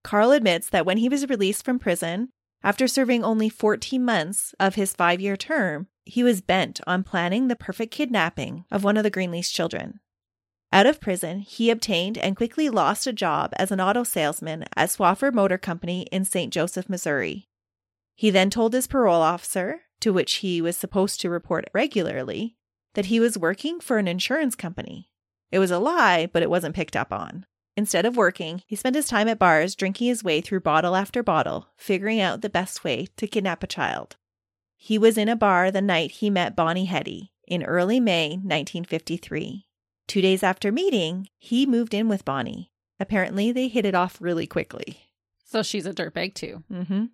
Carl admits that when he was released from prison, after serving only 14 months of his five year term, he was bent on planning the perfect kidnapping of one of the Greenlease children. Out of prison, he obtained and quickly lost a job as an auto salesman at Swafford Motor Company in St. Joseph, Missouri. He then told his parole officer, to which he was supposed to report regularly, that he was working for an insurance company. It was a lie, but it wasn't picked up on. Instead of working, he spent his time at bars drinking his way through bottle after bottle, figuring out the best way to kidnap a child. He was in a bar the night he met Bonnie Heady in early May 1953. Two days after meeting, he moved in with Bonnie. Apparently, they hit it off really quickly. So she's a dirtbag too. Mm-hmm.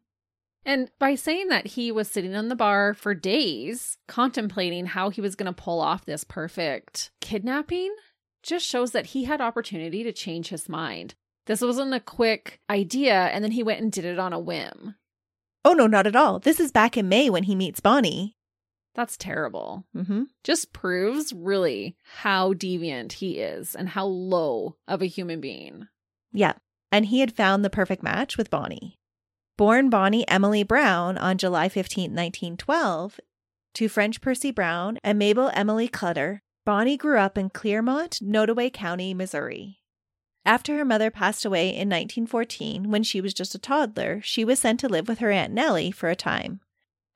And by saying that he was sitting on the bar for days, contemplating how he was going to pull off this perfect kidnapping, just shows that he had opportunity to change his mind. This wasn't a quick idea and then he went and did it on a whim. Oh, no, not at all. This is back in May when he meets Bonnie. That's terrible. Mm-hmm. Just proves really how deviant he is and how low of a human being. Yeah. And he had found the perfect match with Bonnie. Born Bonnie Emily Brown on July 15, 1912, to French Percy Brown and Mabel Emily Clutter, Bonnie grew up in Clearmont, Nodaway County, Missouri. After her mother passed away in 1914, when she was just a toddler, she was sent to live with her Aunt Nellie for a time.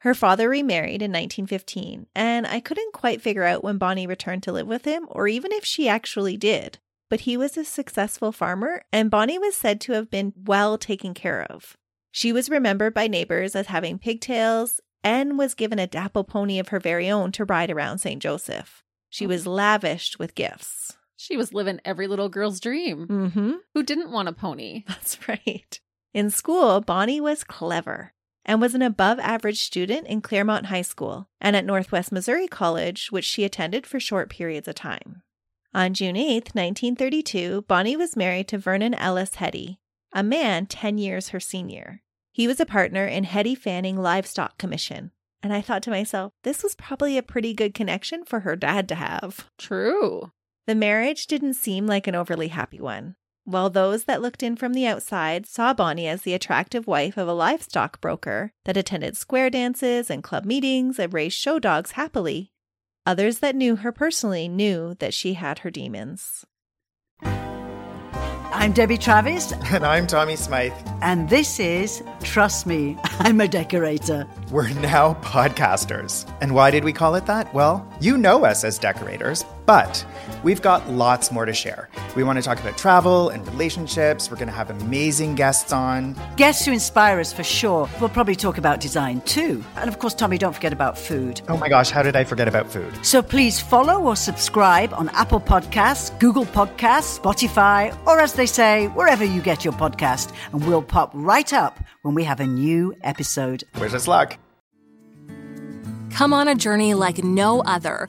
Her father remarried in 1915, and I couldn't quite figure out when Bonnie returned to live with him or even if she actually did. But he was a successful farmer, and Bonnie was said to have been well taken care of. She was remembered by neighbors as having pigtails and was given a dapple pony of her very own to ride around St. Joseph. She was lavished with gifts. She was living every little girl's dream. Mm-hmm. Who didn't want a pony? [laughs] That's right. In school, Bonnie was clever and was an above average student in Clearmont High School and at Northwest Missouri College, which she attended for short periods of time. On June 8, 1932, Bonnie was married to Vernon Ellis Heady, a man 10 years her senior. He was a partner in Heady Fanning Livestock Commission. And I thought to myself, this was probably a pretty good connection for her dad to have. True. The marriage didn't seem like an overly happy one. While those that looked in from the outside saw Bonnie as the attractive wife of a livestock broker that attended square dances and club meetings and raised show dogs happily, others that knew her personally knew that she had her demons. I'm Debbie Travis, [laughs] And I'm Tommy Smythe. and this is Trust Me, I'm a Decorator. We're now podcasters. And why did we call it that? Well, you know us as decorators, but we've got lots more to share. We want to talk about travel and relationships. We're going to have amazing guests on. Guests who inspire us for sure. We'll probably talk about design too. And of course, Tommy, don't forget about food. Oh my gosh, how did I forget about food? So please follow or subscribe on Apple Podcasts, Google Podcasts, Spotify, or as they say, wherever you get your podcast. And we'll pop right up when we have a new episode. Wish us luck. Come on a journey like no other,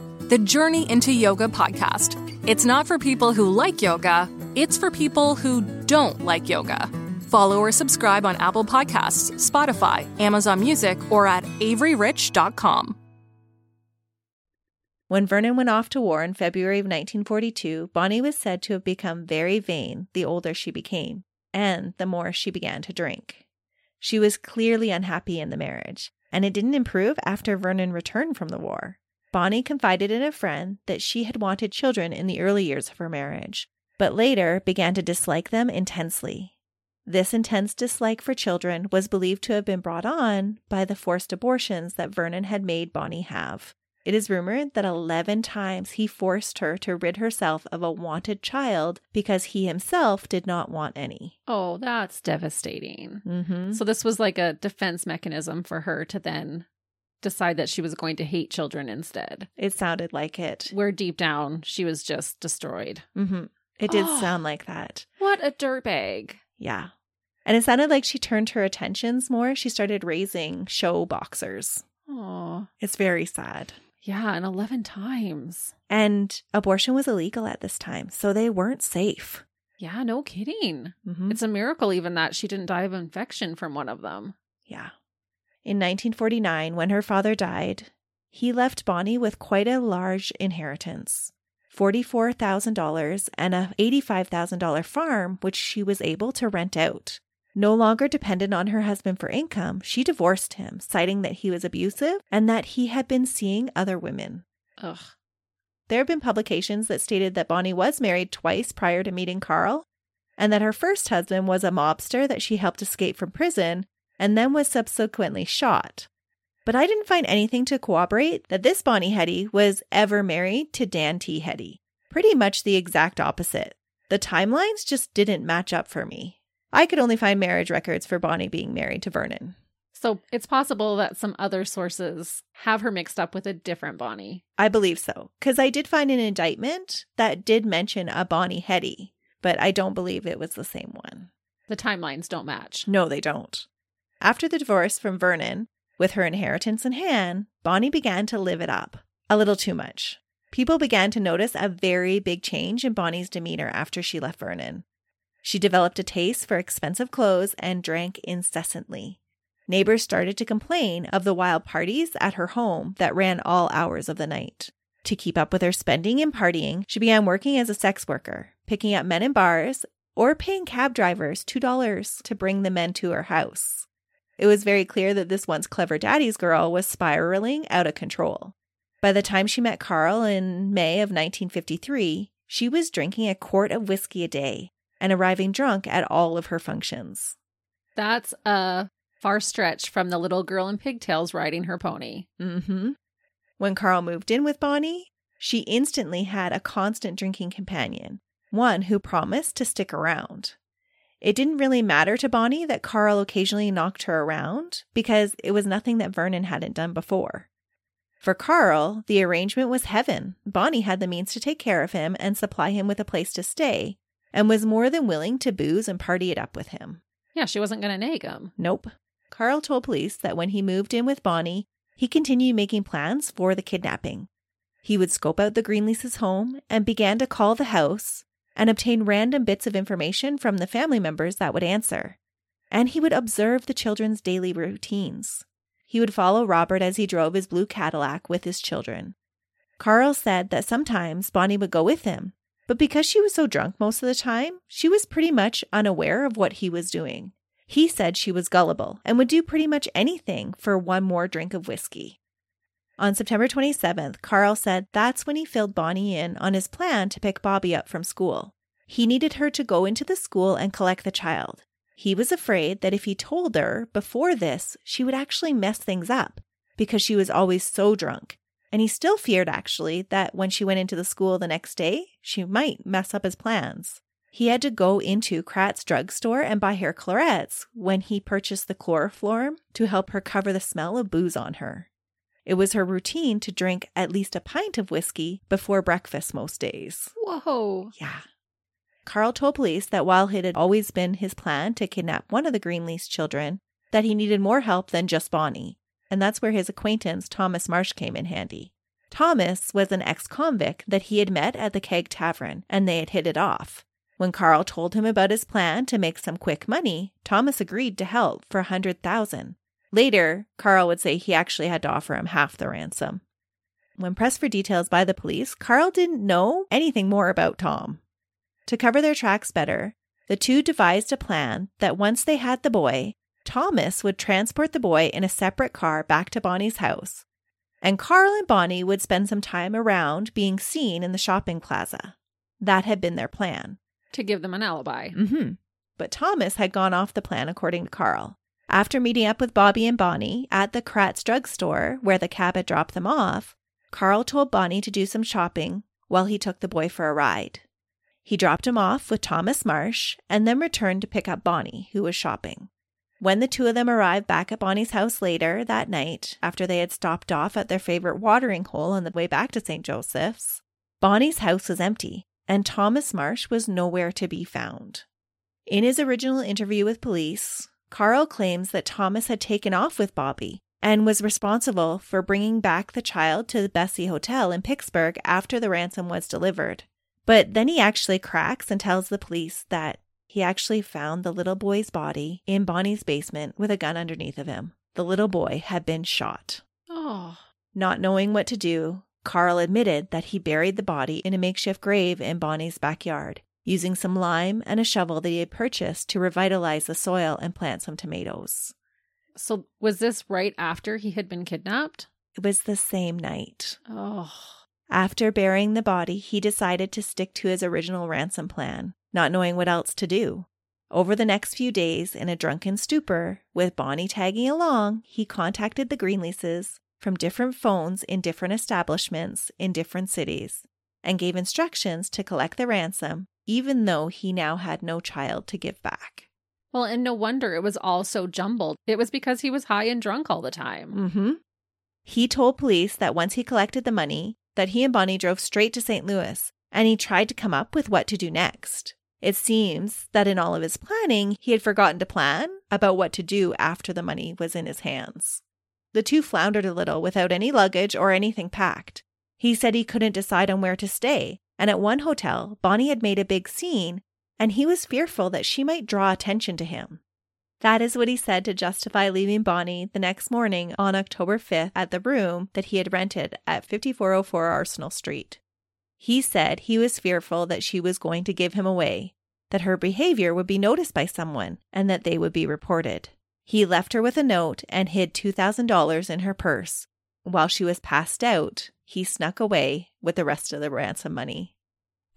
The Journey into Yoga podcast. It's not for people who like yoga, it's for people who don't like yoga. Follow or subscribe on Apple Podcasts, Spotify, Amazon Music, or at averyrich.com. When Vernon went off to war in February of 1942, Bonnie was said to have become very vain the older she became, and the more she began to drink. She was clearly unhappy in the marriage, and it didn't improve after Vernon returned from the war. Bonnie confided in a friend that she had wanted children in the early years of her marriage, but later began to dislike them intensely. This intense dislike for children was believed to have been brought on by the forced abortions that Vernon had made Bonnie have. It is rumored that 11 times he forced her to rid herself of a wanted child because he himself did not want any. Oh, that's devastating. Mm-hmm. So, this was like a defense mechanism for her to then decide that she was going to hate children instead, It sounded like it. where deep down she was just destroyed. Mm-hmm. It did [gasps] sound like that. What a dirtbag. Yeah. And it sounded like she turned her attentions more. She started raising show boxers. Oh, It's very sad. yeah, and 11 times. And abortion was illegal at this time, so they weren't safe. Yeah, no kidding. Mm-hmm. It's a miracle even that she didn't die of infection from one of them. Yeah. In 1949, when her father died, he left Bonnie with quite a large inheritance $44,000 and a $85,000 farm, which she was able to rent out. No longer dependent on her husband for income, she divorced him, citing that he was abusive and that he had been seeing other women. Ugh. There have been publications that stated that Bonnie was married twice prior to meeting Carl, and that her first husband was a mobster that she helped escape from prison and then was subsequently shot. But I didn't find anything to corroborate that this Bonnie Heady was ever married to Dan T. Heady. Pretty much the exact opposite. The timelines just didn't match up for me. I could only find marriage records for Bonnie being married to Vernon. So it's possible that some other sources have her mixed up with a different Bonnie. I believe so, because I did find an indictment that did mention a Bonnie Heady, but I don't believe it was the same one. The timelines don't match. No, they don't. After the divorce from Vernon, with her inheritance in hand, Bonnie began to live it up a little too much. People began to notice a very big change in Bonnie's demeanor after she left Vernon. She developed a taste for expensive clothes and drank incessantly. Neighbors started to complain of the wild parties at her home that ran all hours of the night. To keep up with her spending and partying, she began working as a sex worker, picking up men in bars or paying cab drivers $2 to bring the men to her house. It was very clear that this once clever daddy's girl was spiraling out of control. By the time she met Carl in May of 1953, she was drinking a quart of whiskey a day and arriving drunk at all of her functions. That's a far stretch from the little girl in pigtails riding her pony. Mm-hmm. When Carl moved in with Bonnie, she instantly had a constant drinking companion, one who promised to stick around. It didn't really matter to Bonnie that Carl occasionally knocked her around because it was nothing that Vernon hadn't done before. For Carl, the arrangement was heaven. Bonnie had the means to take care of him and supply him with a place to stay, and was more than willing to booze and party it up with him. Yeah, she wasn't going to nag him. Nope. Carl told police that when he moved in with Bonnie, he continued making plans for the kidnapping. He would scope out the Greenleases' home and began to call the house and obtain random bits of information from the family members that would answer. And he would observe the children's daily routines. He would follow Robert as he drove his blue Cadillac with his children. Carl said that sometimes Bonnie would go with him, but because she was so drunk most of the time, she was pretty much unaware of what he was doing. He said she was gullible and would do pretty much anything for one more drink of whiskey. On September 27th, Carl said that's when he filled Bonnie in on his plan to pick Bobby up from school. He needed her to go into the school and collect the child. He was afraid that if he told her before this, she would actually mess things up because she was always so drunk. And he still feared, actually, that when she went into the school the next day, she might mess up his plans. He had to go into Kratt's drugstore and buy her clarets when he purchased the chloroform to help her cover the smell of booze on her. It was her routine to drink at least a pint of whiskey before breakfast most days. Whoa. Yeah. Carl told police that while it had always been his plan to kidnap one of the Greenlease children, that he needed more help than just Bonnie. And that's where his acquaintance Thomas Marsh came in handy. Thomas was an ex convict that he had met at the Keg Tavern, and they had hit it off. When Carl told him about his plan to make some quick money, Thomas agreed to help for a hundred thousand. Later, Carl would say he actually had to offer him half the ransom. When pressed for details by the police, Carl didn't know anything more about Tom. To cover their tracks better, the two devised a plan that once they had the boy, Thomas would transport the boy in a separate car back to Bonnie's house, and Carl and Bonnie would spend some time around being seen in the shopping plaza. That had been their plan to give them an alibi. Mm-hmm. But Thomas had gone off the plan, according to Carl. After meeting up with Bobby and Bonnie at the Kratt's drugstore where the cab had dropped them off, Carl told Bonnie to do some shopping while he took the boy for a ride. He dropped him off with Thomas Marsh and then returned to pick up Bonnie, who was shopping. When the two of them arrived back at Bonnie's house later that night, after they had stopped off at their favorite watering hole on the way back to St. Joseph's, Bonnie's house was empty and Thomas Marsh was nowhere to be found. In his original interview with police, Carl claims that Thomas had taken off with Bobby and was responsible for bringing back the child to the Bessie Hotel in Pittsburgh after the ransom was delivered. But then he actually cracks and tells the police that he actually found the little boy's body in Bonnie's basement with a gun underneath of him. The little boy had been shot. Oh. Not knowing what to do, Carl admitted that he buried the body in a makeshift grave in Bonnie's backyard, using some lime and a shovel that he had purchased to revitalize the soil and plant some tomatoes. So, was this right after he had been kidnapped? It was the same night. Oh. After burying the body, he decided to stick to his original ransom plan, not knowing what else to do. Over the next few days, in a drunken stupor, with Bonnie tagging along, he contacted the Greenleases from different phones in different establishments in different cities and gave instructions to collect the ransom, even though he now had no child to give back. Well, and no wonder it was all so jumbled. It was because he was high and drunk all the time. Mm-hmm. He told police that once he collected the money, that he and Bonnie drove straight to St. Louis, and he tried to come up with what to do next. It seems that in all of his planning, he had forgotten to plan about what to do after the money was in his hands. The two floundered a little without any luggage or anything packed. He said he couldn't decide on where to stay, and at one hotel, Bonnie had made a big scene, and he was fearful that she might draw attention to him. That is what he said to justify leaving Bonnie the next morning on October 5th at the room that he had rented at 5404 Arsenal Street. He said he was fearful that she was going to give him away, that her behavior would be noticed by someone, and that they would be reported. He left her with a note and hid $2,000 in her purse. While she was passed out, he snuck away with the rest of the ransom money.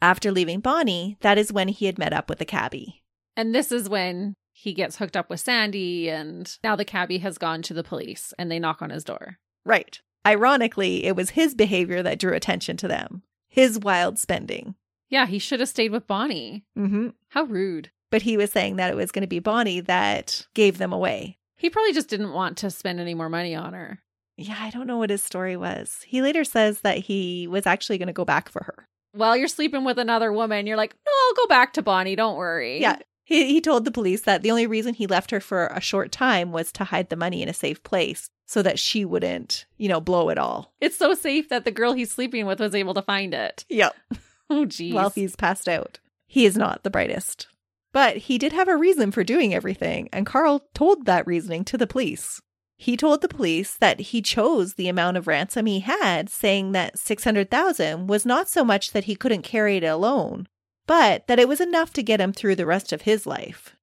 After leaving Bonnie, that is when he had met up with the cabbie. And this is when he gets hooked up with Sandy, and now the cabbie has gone to the police and they knock on his door. Right. Ironically, it was his behavior that drew attention to them, his wild spending. Yeah, he should have stayed with Bonnie. Mm-hmm. How rude. But he was saying that it was going to be Bonnie that gave them away. He probably just didn't want to spend any more money on her. Yeah, I don't know what his story was. He later says that he was actually going to go back for her. While you're sleeping with another woman, you're like, no, I'll go back to Bonnie. Don't worry. Yeah. He, he told the police that the only reason he left her for a short time was to hide the money in a safe place so that she wouldn't, you know, blow it all. It's so safe that the girl he's sleeping with was able to find it. [laughs] Yep. Oh, geez. While he's passed out. He is not the brightest. But he did have a reason for doing everything, and Carl told that reasoning to the police. He told the police that he chose the amount of ransom he had, saying that 600,000 was not so much that he couldn't carry it alone, but that it was enough to get him through the rest of his life.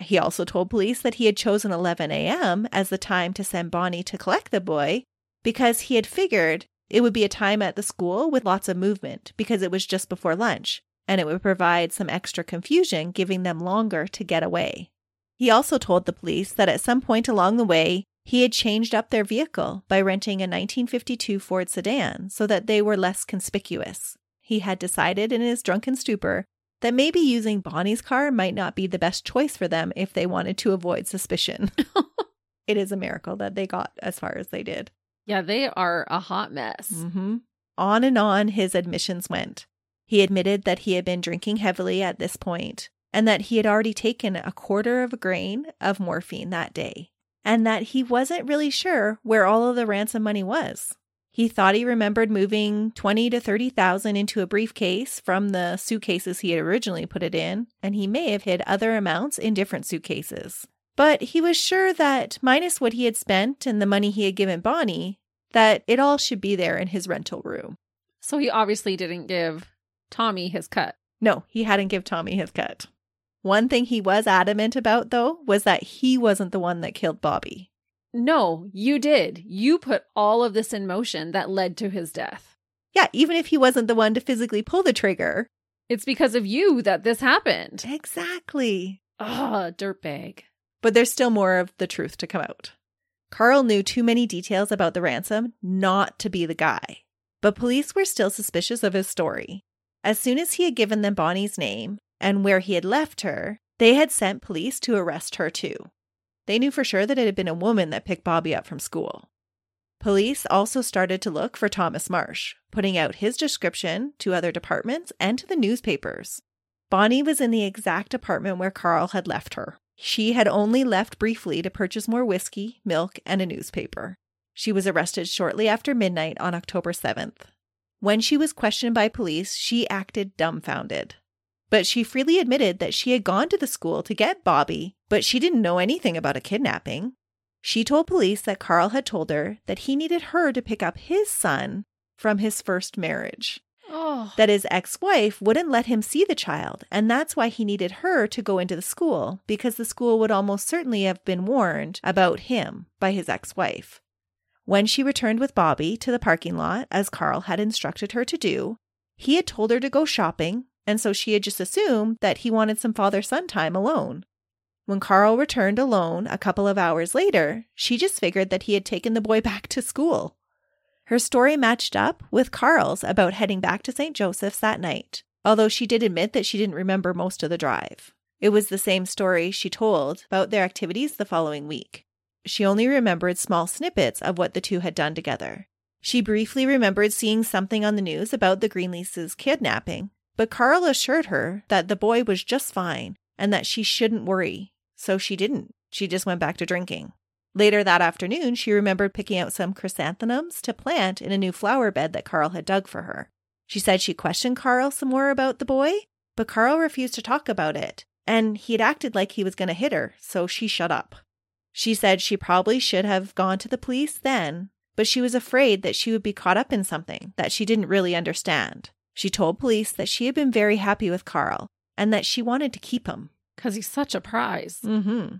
He also told police that he had chosen 11 a.m. as the time to send Bonnie to collect the boy because he had figured it would be a time at the school with lots of movement because it was just before lunch and it would provide some extra confusion, giving them longer to get away. He also told the police that at some point along the way, he had changed up their vehicle by renting a 1952 Ford sedan so that they were less conspicuous. He had decided in his drunken stupor that maybe using Bonnie's car might not be the best choice for them if they wanted to avoid suspicion. [laughs] it is a miracle that they got as far as they did. Yeah, they are a hot mess. Mm-hmm. On and on his admissions went. He admitted that he had been drinking heavily at this point and that he had already taken a quarter of a grain of morphine that day, and that he wasn't really sure where all of the ransom money was. He thought he remembered moving 20 to 30,000 into a briefcase from the suitcases he had originally put it in, and he may have hid other amounts in different suitcases. But he was sure that minus what he had spent and the money he had given Bonnie, that it all should be there in his rental room. So he obviously didn't give Tommy his cut. No, he hadn't give Tommy his cut. One thing he was adamant about though was that he wasn't the one that killed Bobby. No, you did. You put all of this in motion that led to his death. Yeah, even if he wasn't the one to physically pull the trigger. It's because of you that this happened. Exactly. Ah, dirtbag. But there's still more of the truth to come out. Carl knew too many details about the ransom not to be the guy, but police were still suspicious of his story. As soon as he had given them Bonnie's name and where he had left her, they had sent police to arrest her too. They knew for sure that it had been a woman that picked Bobby up from school. Police also started to look for Thomas Marsh, putting out his description to other departments and to the newspapers. Bonnie was in the exact apartment where Carl had left her. She had only left briefly to purchase more whiskey, milk, and a newspaper. She was arrested shortly after midnight on October 7th. When she was questioned by police, she acted dumbfounded. But she freely admitted that she had gone to the school to get Bobby, but she didn't know anything about a kidnapping. She told police that Carl had told her that he needed her to pick up his son from his first marriage, Oh. that his ex wife wouldn't let him see the child, and that's why he needed her to go into the school, because the school would almost certainly have been warned about him by his ex wife. When she returned with Bobby to the parking lot, as Carl had instructed her to do, he had told her to go shopping, and so she had just assumed that he wanted some father son time alone. When Carl returned alone a couple of hours later, she just figured that he had taken the boy [laughs] back to school. Her story matched up with Carl's about heading back to St. Joseph's that night, although she did admit that she didn't remember most of the drive. It was the same story she told about their activities the following week. She only remembered small snippets of what the two had done together. She briefly remembered seeing something on the news about the Greenleases kidnapping, but Carl assured her that the boy was just fine and that she shouldn't worry. So she didn't. She just went back to drinking. Later that afternoon, she remembered picking out some chrysanthemums to plant in a new flower bed that Carl had dug for her. She said she questioned Carl some more about the boy, but Carl refused to talk about it, and he'd acted like he was going to hit her, so she shut up. She said she probably should have gone to the police then, but she was afraid that she would be caught up in something that she didn't really understand. She told police that she had been very happy with Carl and that she wanted to keep him. Because he's such a prize. Mm-hmm.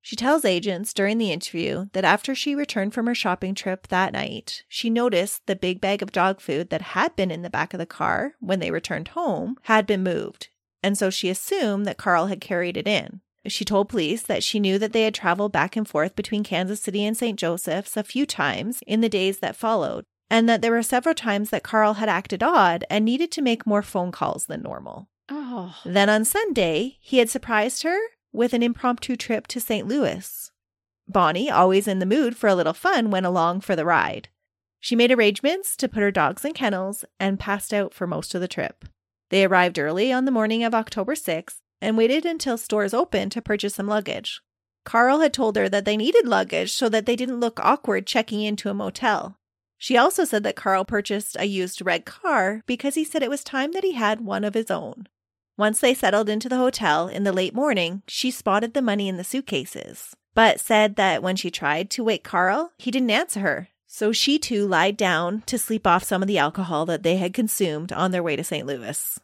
She tells agents during the interview that after she returned from her shopping trip that night, she noticed the big bag of dog food that had been in the back of the car when they returned home had been moved. And so she assumed that Carl had carried it in. She told police that she knew that they had traveled back and forth between Kansas City and St. Joseph's a few times in the days that followed, and that there were several times that Carl had acted odd and needed to make more phone calls than normal. Oh. Then on Sunday, he had surprised her with an impromptu trip to St. Louis. Bonnie, always in the mood for a little fun, went along for the ride. She made arrangements to put her dogs in kennels and passed out for most of the trip. They arrived early on the morning of October 6th and waited until stores opened to purchase some luggage. Carl had told her that they needed luggage so that they didn't look awkward checking into a motel. She also said that Carl purchased a used red car because he said it was time that he had one of his own. Once they settled into the hotel in the late morning, she spotted the money in the suitcases, but said that when she tried to wake Carl, he didn't answer her. So she too lied down to sleep off some of the alcohol that they had consumed on their way to St. Louis.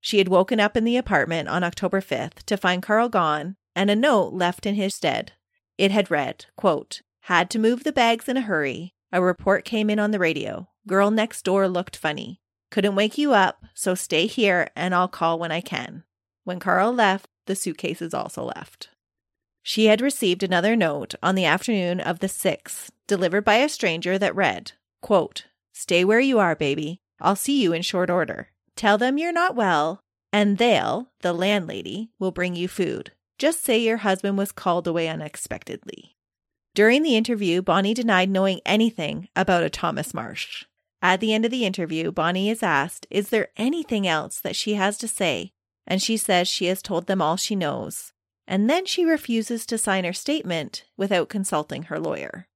She had woken up in the apartment on October 5th to find Carl gone and a note left in his stead. It had read, quote, Had to move the bags in a hurry. A report came in on the radio. Girl next door looked funny. Couldn't wake you up, so stay here and I'll call when I can. When Carl left, the suitcases also left. She had received another note on the afternoon of the 6th, delivered by a stranger that read, quote, Stay where you are, baby. I'll see you in short order. Tell them you're not well, and they'll, the landlady, will bring you food. Just say your husband was called away unexpectedly. During the interview, Bonnie denied knowing anything about a Thomas Marsh. At the end of the interview, Bonnie is asked, Is there anything else that she has to say? And she says she has told them all she knows. And then she refuses to sign her statement without consulting her lawyer.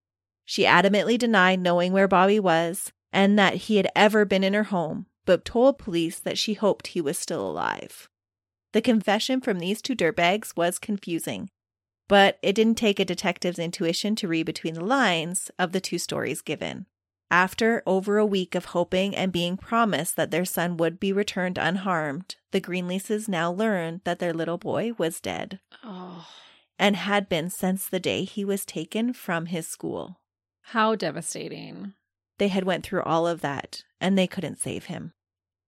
She adamantly denied knowing where Bobby was and that he had ever been in her home, but told police that she hoped he was still alive. The confession from these two dirtbags was confusing, but it didn't take a detective's intuition to read between the lines of the two stories given. After over a week of hoping and being promised that their son would be returned unharmed, the Greenleases now learned that their little boy was dead Oh. and had been since the day he was taken from his school. How devastating. They had went through all of that and they couldn't save him.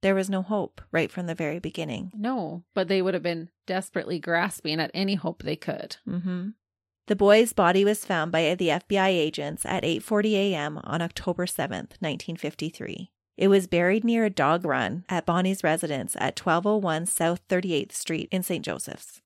There was no hope right from the very beginning. No, but they would have been desperately grasping at any hope they could. Mm-hmm. The boy's body was found by the FBI agents at 8:40 a.m. on October 7th, 1953. It was buried near a dog run at Bonnie's residence at 1201 South 38th Street in St. Joseph's.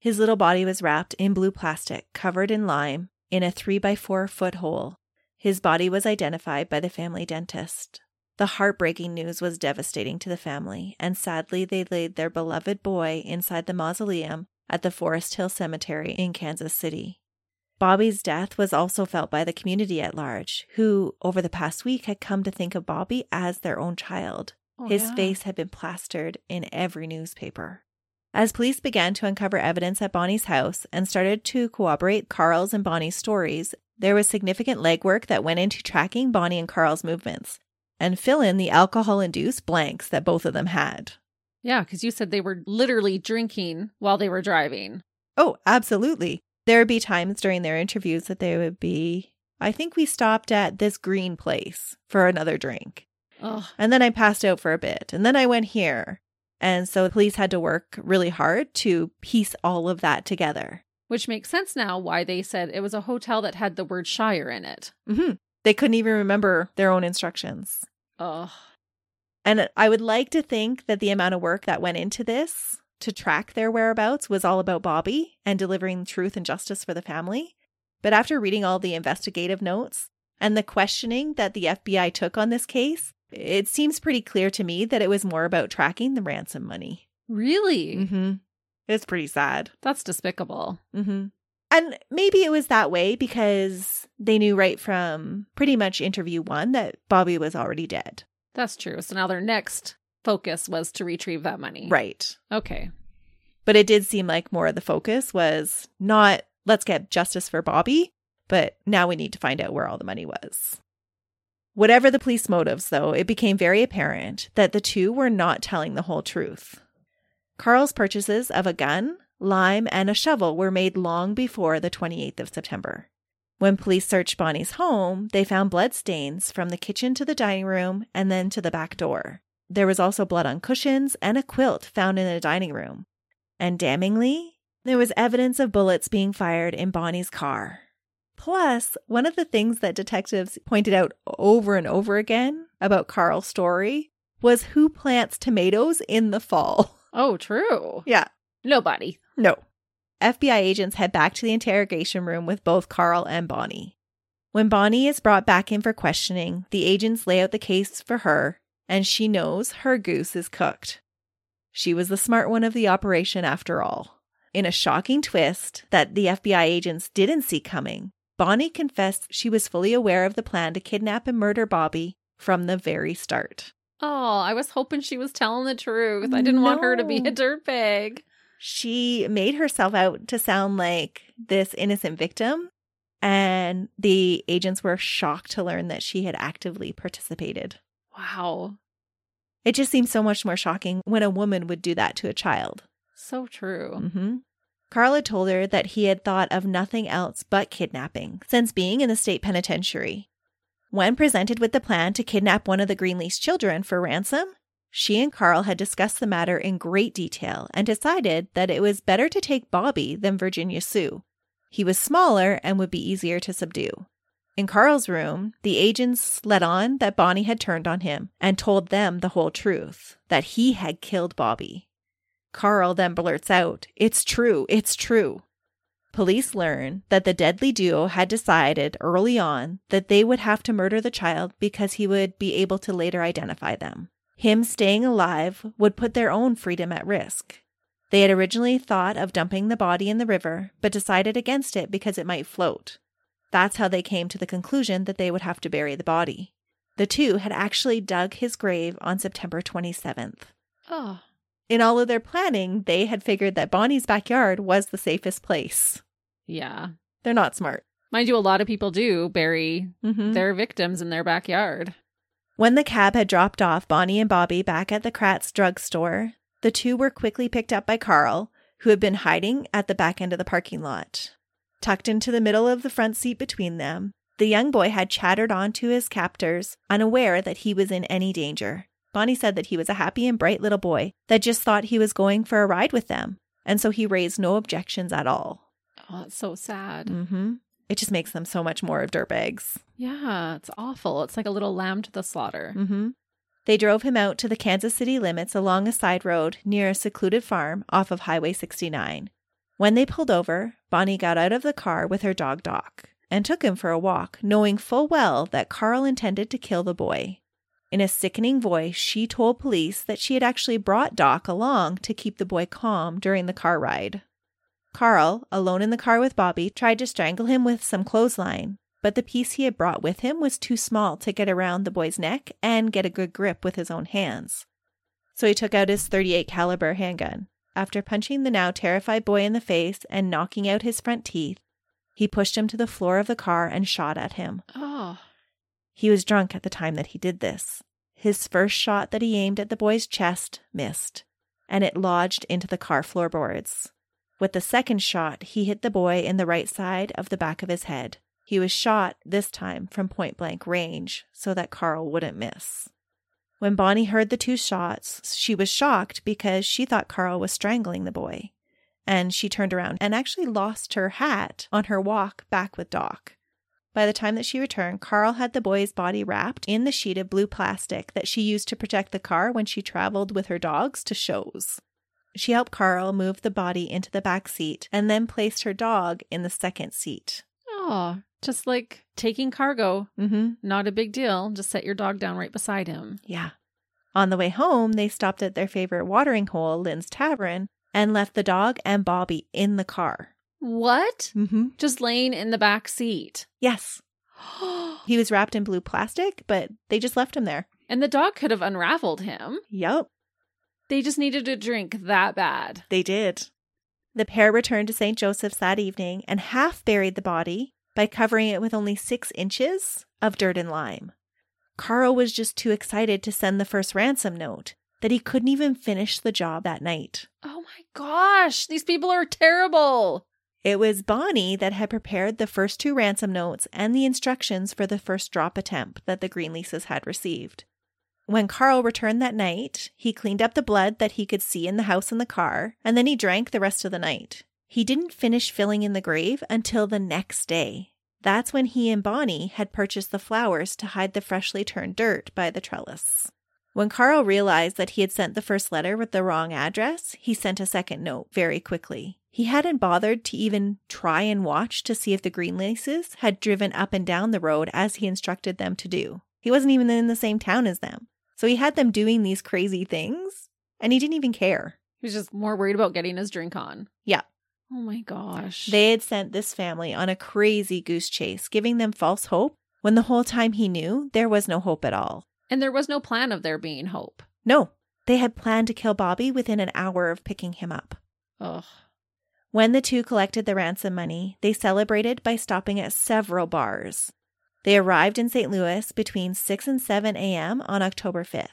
His little body was wrapped in blue plastic, covered in lime, in a 3 by 4 foot hole. His body was identified by the family dentist. The heartbreaking news was devastating to the family, and sadly, they laid their beloved boy inside the mausoleum at the Forest Hill Cemetery in Kansas City. Bobby's death was also felt by the community at large, who, over the past week, had come to think of Bobby as their own child. Oh, His yeah. face had been plastered in every newspaper. As police began to uncover evidence at Bonnie's house and started to corroborate Carl's and Bonnie's stories, there was significant legwork that went into tracking Bonnie and Carl's movements and fill in the alcohol induced blanks that both of them had. Yeah, because you said they were literally drinking while they were driving. Oh, absolutely. There would be times during their interviews that they would be, I think we stopped at this green place for another drink. Oh, And then I passed out for a bit. And then I went here. And so the police had to work really hard to piece all of that together. which makes sense now why they said it was a hotel that had the word Shire in it. hmm They couldn't even remember their own instructions. Oh, And I would like to think that the amount of work that went into this to track their whereabouts was all about Bobby and delivering truth and justice for the family. But after reading all the investigative notes and the questioning that the FBI took on this case, it seems pretty clear to me that it was more about tracking the ransom money. Really? Mm-hmm. It's pretty sad. That's despicable. Mm-hmm. And maybe it was that way because they knew right from pretty much interview one that Bobby was already dead. That's true. So now their next focus was to retrieve that money. Right. Okay. But it did seem like more of the focus was not let's get justice for Bobby, but now we need to find out where all the money was. Whatever the police motives, though, it became very apparent that the two were not telling the whole truth. Carl's purchases of a gun, lime, and a shovel were made long before the 28th of September. When police searched Bonnie's home, they found blood stains from the kitchen to the dining room and then to the back door. There was also blood on cushions and a quilt found in the dining room. And damningly, there was evidence of bullets being fired in Bonnie's car. Plus, one of the things that detectives pointed out over and over again about Carl's story was who plants tomatoes in the fall. [laughs] Oh, true. Yeah. Nobody. No. FBI agents head back to the interrogation room with both Carl and Bonnie. When Bonnie is brought back in for questioning, the agents lay out the case for her, and she knows her goose is cooked. She was the smart one of the operation after all. In a shocking twist that the FBI agents didn't see coming, Bonnie confessed she was fully aware of the plan to kidnap and murder Bobby from the very start. Oh, I was hoping she was telling the truth. I didn't want her to be a dirtbag. She made herself out to sound like this innocent victim, and the agents were shocked to learn that she had actively participated. Wow. It just seems so much more shocking when a woman would do that to a child. So true. Mm-hmm. Carla told her that he had thought of nothing else but kidnapping since being in the state penitentiary. When presented with the plan to kidnap one of the Greenlease's children for ransom, she and Carl had discussed the matter in great detail and decided that it was better to take Bobby than Virginia Sue. He was smaller and would be easier to subdue. In Carl's room, the agents let on that Bonnie had turned on him and told them the whole truth that he had killed Bobby. Carl then blurts out, It's true, it's true. Police learn that the deadly duo had decided early on that they would have to murder the child because he would be able to later identify them. Him staying alive would put their own freedom at risk. They had originally thought of dumping the body in the river, but decided against it because it might float. That's how they came to the conclusion that they would have to bury the body. The two had actually dug his grave on September 27th. Oh, In all of their planning, they had figured that Bonnie's backyard was the safest place. yeah. They're not smart. Mind you, a lot of people do bury Mm-hmm. their victims in their backyard. When the cab had dropped off Bonnie and Bobby back at the Katz drugstore, the two were quickly picked up by Carl, who had been hiding at the back end of the parking lot. Tucked into the middle of the front seat between them, the young boy had chattered on to his captors, unaware that he was in any danger. Bonnie said that he was a happy and bright little boy that just thought he was going for a ride with them, and so he raised no objections at all. Oh, it's so sad. Mm-hmm. It just makes them so much more of dirtbags. Yeah, it's awful. It's like a little lamb to the slaughter. Mm-hmm. They drove him out to the Kansas City limits along a side road near a secluded farm off of Highway 69. When they pulled over, Bonnie got out of the car with her dog Doc and took him for a walk, knowing full well that Carl intended to kill the boy. In a sickening voice, she told police that she had actually brought Doc along to keep the boy calm during the car ride. Carl, alone in the car with Bobby, tried to strangle him with some clothesline, but the piece he had brought with him was too small to get around the boy's neck and get a good grip with his own hands. So he took out his 38 caliber handgun. After punching the now terrified boy in the face and knocking out his front teeth, he pushed him to the floor of the car and shot at him. Oh, He was drunk at the time that he did this. His first shot that he aimed at the boy's chest missed, and it lodged into the car floorboards. With the second shot, he hit the boy in the right side of the back of his head. He was shot, this time from point blank range, so that Carl wouldn't miss. When Bonnie heard the two shots, she was shocked because she thought Carl was strangling the boy. And she turned around and actually lost her hat on her walk back with Doc. By the time that she returned, Carl had the boy's body wrapped in the sheet of blue plastic that she used to protect the car when she traveled with her dogs to shows. She helped Carl move the body into the back seat and then placed her dog in the second seat. Oh, just like taking cargo. Mm-hmm. Not a big deal. Just set your dog down right beside him. Yeah. On the way home, they stopped at their favorite watering hole, Lynn's Tavern, and left the dog and Bobby in the car. What? Mm-hmm. Just laying in the back seat. Yes. [gasps] He was wrapped in blue plastic, but they just left him there. and the dog could have unraveled him. Yep, They just needed a drink that bad. they did. The pair returned to St. Joseph's that evening and half buried the body by covering it with only six inches of dirt and lime. Carl was just too excited to send the first ransom note that he couldn't even finish the job that night. Oh my gosh, these people are terrible. It was Bonnie that had prepared the first two ransom notes and the instructions for the first drop attempt that the Greenleases had received. When Carl returned that night, he cleaned up the blood that he could see in the house and the car, and then he drank the rest of the night. He didn't finish filling in the grave until the next day. That's when he and Bonnie had purchased the flowers to hide the freshly turned dirt by the trellis. When Carl realized that he had sent the first letter with the wrong address, he sent a second note very quickly. He hadn't bothered to even try and watch to see if the Greenleases had driven up and down the road as he instructed them to do. He wasn't even in the same town as them. So he had them doing these crazy things and he didn't even care. He was just more worried about getting his drink on. Yeah. Oh my gosh. They had sent this family on a crazy goose chase, giving them false hope when the whole time he knew there was no hope at all. and there was no plan of there being hope. No, they had planned to kill Bobby within an hour of picking him up. Ugh. When the two collected the ransom money, they celebrated by stopping at several bars. They arrived in St. Louis between 6 and 7 a.m. on October 5th.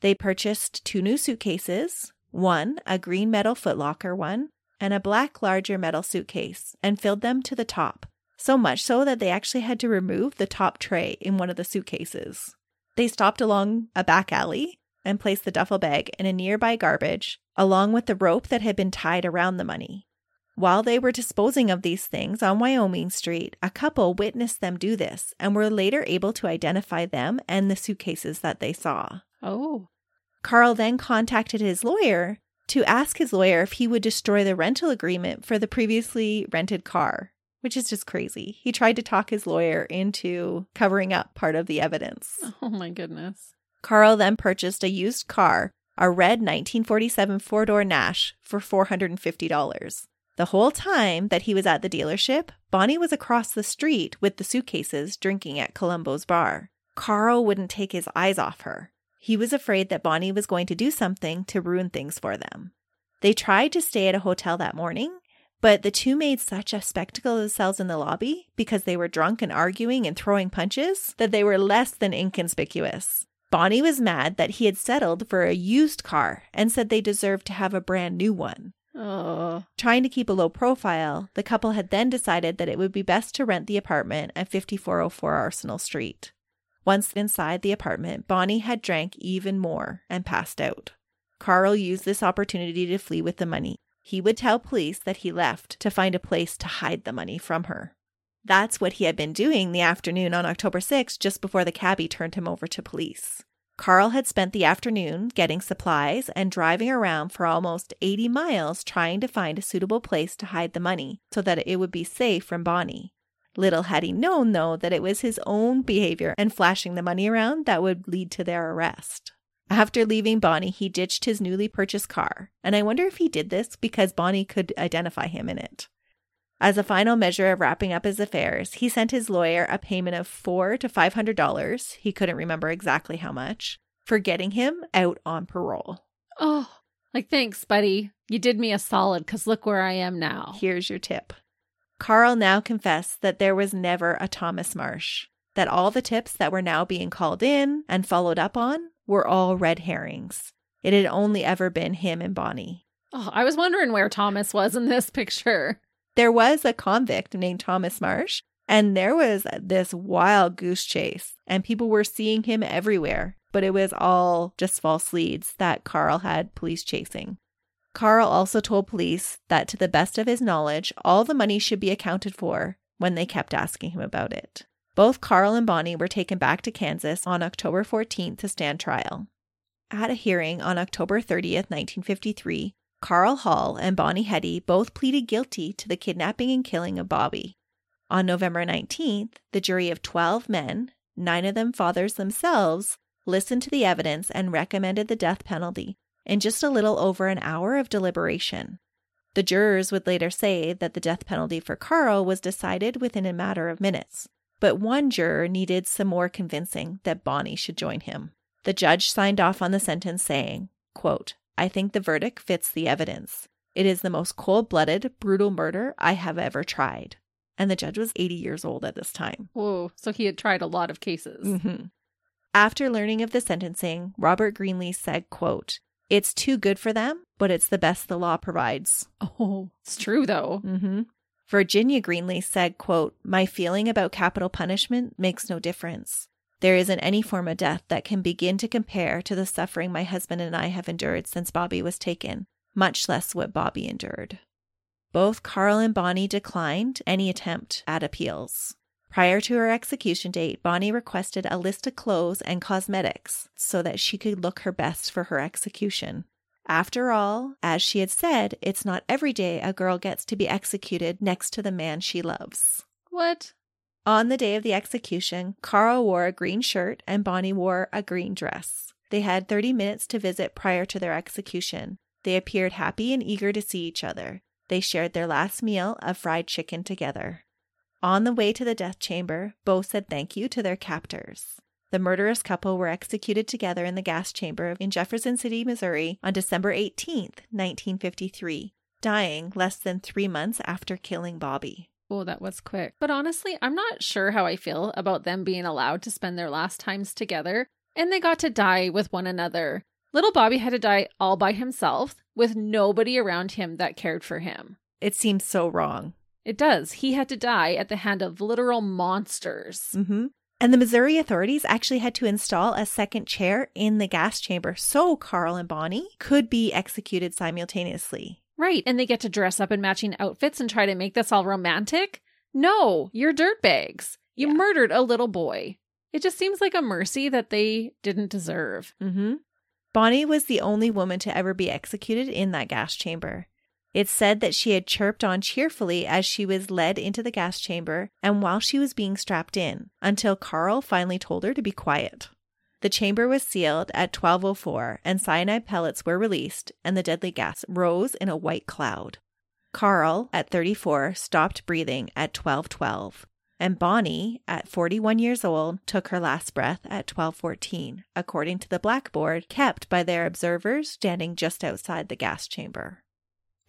They purchased two new suitcases one, a green metal footlocker one, and a black larger metal suitcase, and filled them to the top. So much so that they actually had to remove the top tray in one of the suitcases. They stopped along a back alley and placed the duffel bag in a nearby garbage, along with the rope that had been tied around the money. While they were disposing of these things on Wyoming Street, a couple witnessed them do this and were later able to identify them and the suitcases that they saw. Oh. Carl then contacted his lawyer to ask his lawyer if he would destroy the rental agreement for the previously rented car, which is just crazy. He tried to talk his lawyer into covering up part of the evidence. [laughs] Oh my goodness. Carl then purchased a used car, a red 1947 four door Nash, for $450. The whole time that he was at the dealership, Bonnie was across the street with the suitcases drinking at Columbo's bar. Carl wouldn't take his eyes off her. He was afraid that Bonnie was going to do something to ruin things for them. They tried to stay at a hotel that morning, but the two made such a spectacle of themselves in the lobby because they were drunk and arguing and throwing punches that they were less than inconspicuous. Bonnie was mad that he had settled for a used car and said they deserved to have a brand new one. Oh. Trying to keep a low profile, the couple had then decided that it would be best to rent the apartment at 5404 Arsenal Street. Once inside the apartment, Bonnie had drank even more and passed out. Carl used this opportunity to flee with the money. He would tell police that he left to find a place to hide the money from her. That's what he had been doing the afternoon on October 6th, just before the cabbie turned him over to police. Carl had spent the afternoon getting supplies and driving around for almost 80 miles trying to find a suitable place to hide the money so that it would be safe from Bonnie. Little had he known, though, that it was his own behavior and flashing the money around that would lead to their arrest. After leaving Bonnie, he ditched his newly purchased car, and I wonder if he did this because Bonnie could identify him in it. As a final measure of wrapping up his affairs, he sent his lawyer a payment of four to five hundred dollars, he couldn't remember exactly how much, for getting him out on parole. Oh. Like, thanks, buddy. You did me a solid because look where I am now. Here's your tip. Carl now confessed that there was never a Thomas Marsh, that all the tips that were now being called in and followed up on were all red herrings. It had only ever been him and Bonnie. Oh, I was wondering where Thomas was in this [laughs] picture. There was a convict named Thomas Marsh, and there was this wild goose chase, and people were seeing him everywhere, but it was all just false leads that Carl had police chasing. Carl also told police that, to the best of his knowledge, all the money should be accounted for when they kept asking him about it. Both Carl and Bonnie were taken back to Kansas on October 14th to stand trial. At a hearing on October 30th, 1953, Carl Hall and Bonnie Heady both pleaded guilty to the kidnapping and killing of Bobby. On November 19th, the jury of 12 men, nine of them fathers themselves, listened to the evidence and recommended the death penalty in just a little over an hour of deliberation. The jurors would later say that the death penalty for Carl was decided within a matter of minutes, but one juror needed some more convincing that Bonnie should join him. The judge signed off on the sentence saying, quote, I think the verdict fits the evidence. It is the most cold blooded, brutal murder I have ever tried. And the judge was 80 years old at this time. Whoa. So he had tried a lot of cases. Mm-hmm. After learning of the sentencing, Robert Greenlease said, quote, It's too good for them, but it's the best the law provides. Oh, it's true though. Mm-hmm. Virginia Greenlease said, quote, My feeling about capital punishment makes no difference. There isn't any form of death that can begin to compare to the suffering my husband and I have endured since Bobby was taken, much less what Bobby endured. Both Carl and Bonnie declined any attempt at appeals. Prior to her execution date, Bonnie requested a list of clothes and cosmetics so that she could look her best for her execution. After all, as she had said, it's not every day a girl gets to be executed next to the man she loves. What? On the day of the execution, Carl wore a green shirt and Bonnie wore a green dress. They had 30 minutes to visit prior to their execution. They appeared happy and eager to see each other. They shared their last meal of fried chicken together. On the way to the death chamber, both said thank you to their captors. The murderous couple were executed together in the gas chamber in Jefferson City, Missouri on December 18th, 1953, dying less than three months after killing Bobby. Oh, that was quick. But honestly, I'm not sure how I feel about them being allowed to spend their last times together and they got to die with one another. Little Bobby had to die all by himself with nobody around him that cared for him. It seems so wrong. It does. He had to die at the hand of literal monsters. Mm-hmm. And the Missouri authorities actually had to install a second chair in the gas chamber so Carl and Bonnie could be executed simultaneously. Right. And they get to dress up in matching outfits and try to make this all romantic? No, you're dirtbags. You Yeah. murdered a little boy. It just seems like a mercy that they didn't deserve. Mm-hmm. Bonnie was the only woman to ever be executed in that gas chamber. It's said that she had chirped on cheerfully as she was led into the gas chamber and while she was being strapped in, until Carl finally told her to be quiet. The chamber was sealed at 1204 and cyanide pellets were released and the deadly gas rose in a white cloud. Carl, at 34, stopped breathing at 1212 and Bonnie, at 41 years old, took her last breath at 1214, according to the blackboard kept by their observers standing just outside the gas chamber.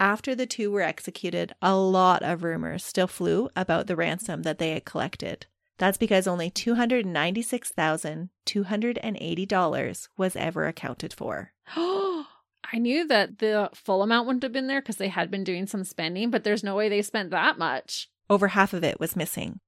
After the two were executed, a lot of rumors still flew about the ransom that they had collected. That's because only $296,280 was ever accounted for. [gasps] I knew that the full amount wouldn't have been there because they had been doing some spending, but there's no way they spent that much. Over half of it was missing.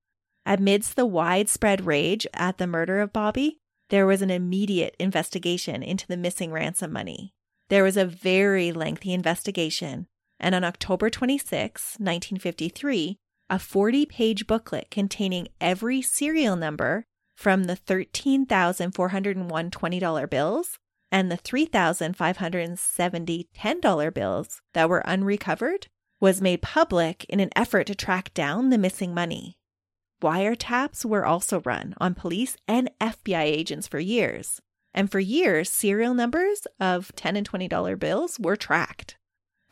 Amidst the widespread rage at the murder of Bobby, there was an immediate investigation into the missing ransom money. There was a very lengthy investigation, and on October 26, 1953, a 40 page booklet containing every serial number from the $13,401 $20 bills and the $3,570 $10 bills that were unrecovered was made public in an effort to track down the missing money. Wiretaps were also run on police and FBI agents for years. And for years, serial numbers of 10 and $20 bills were tracked.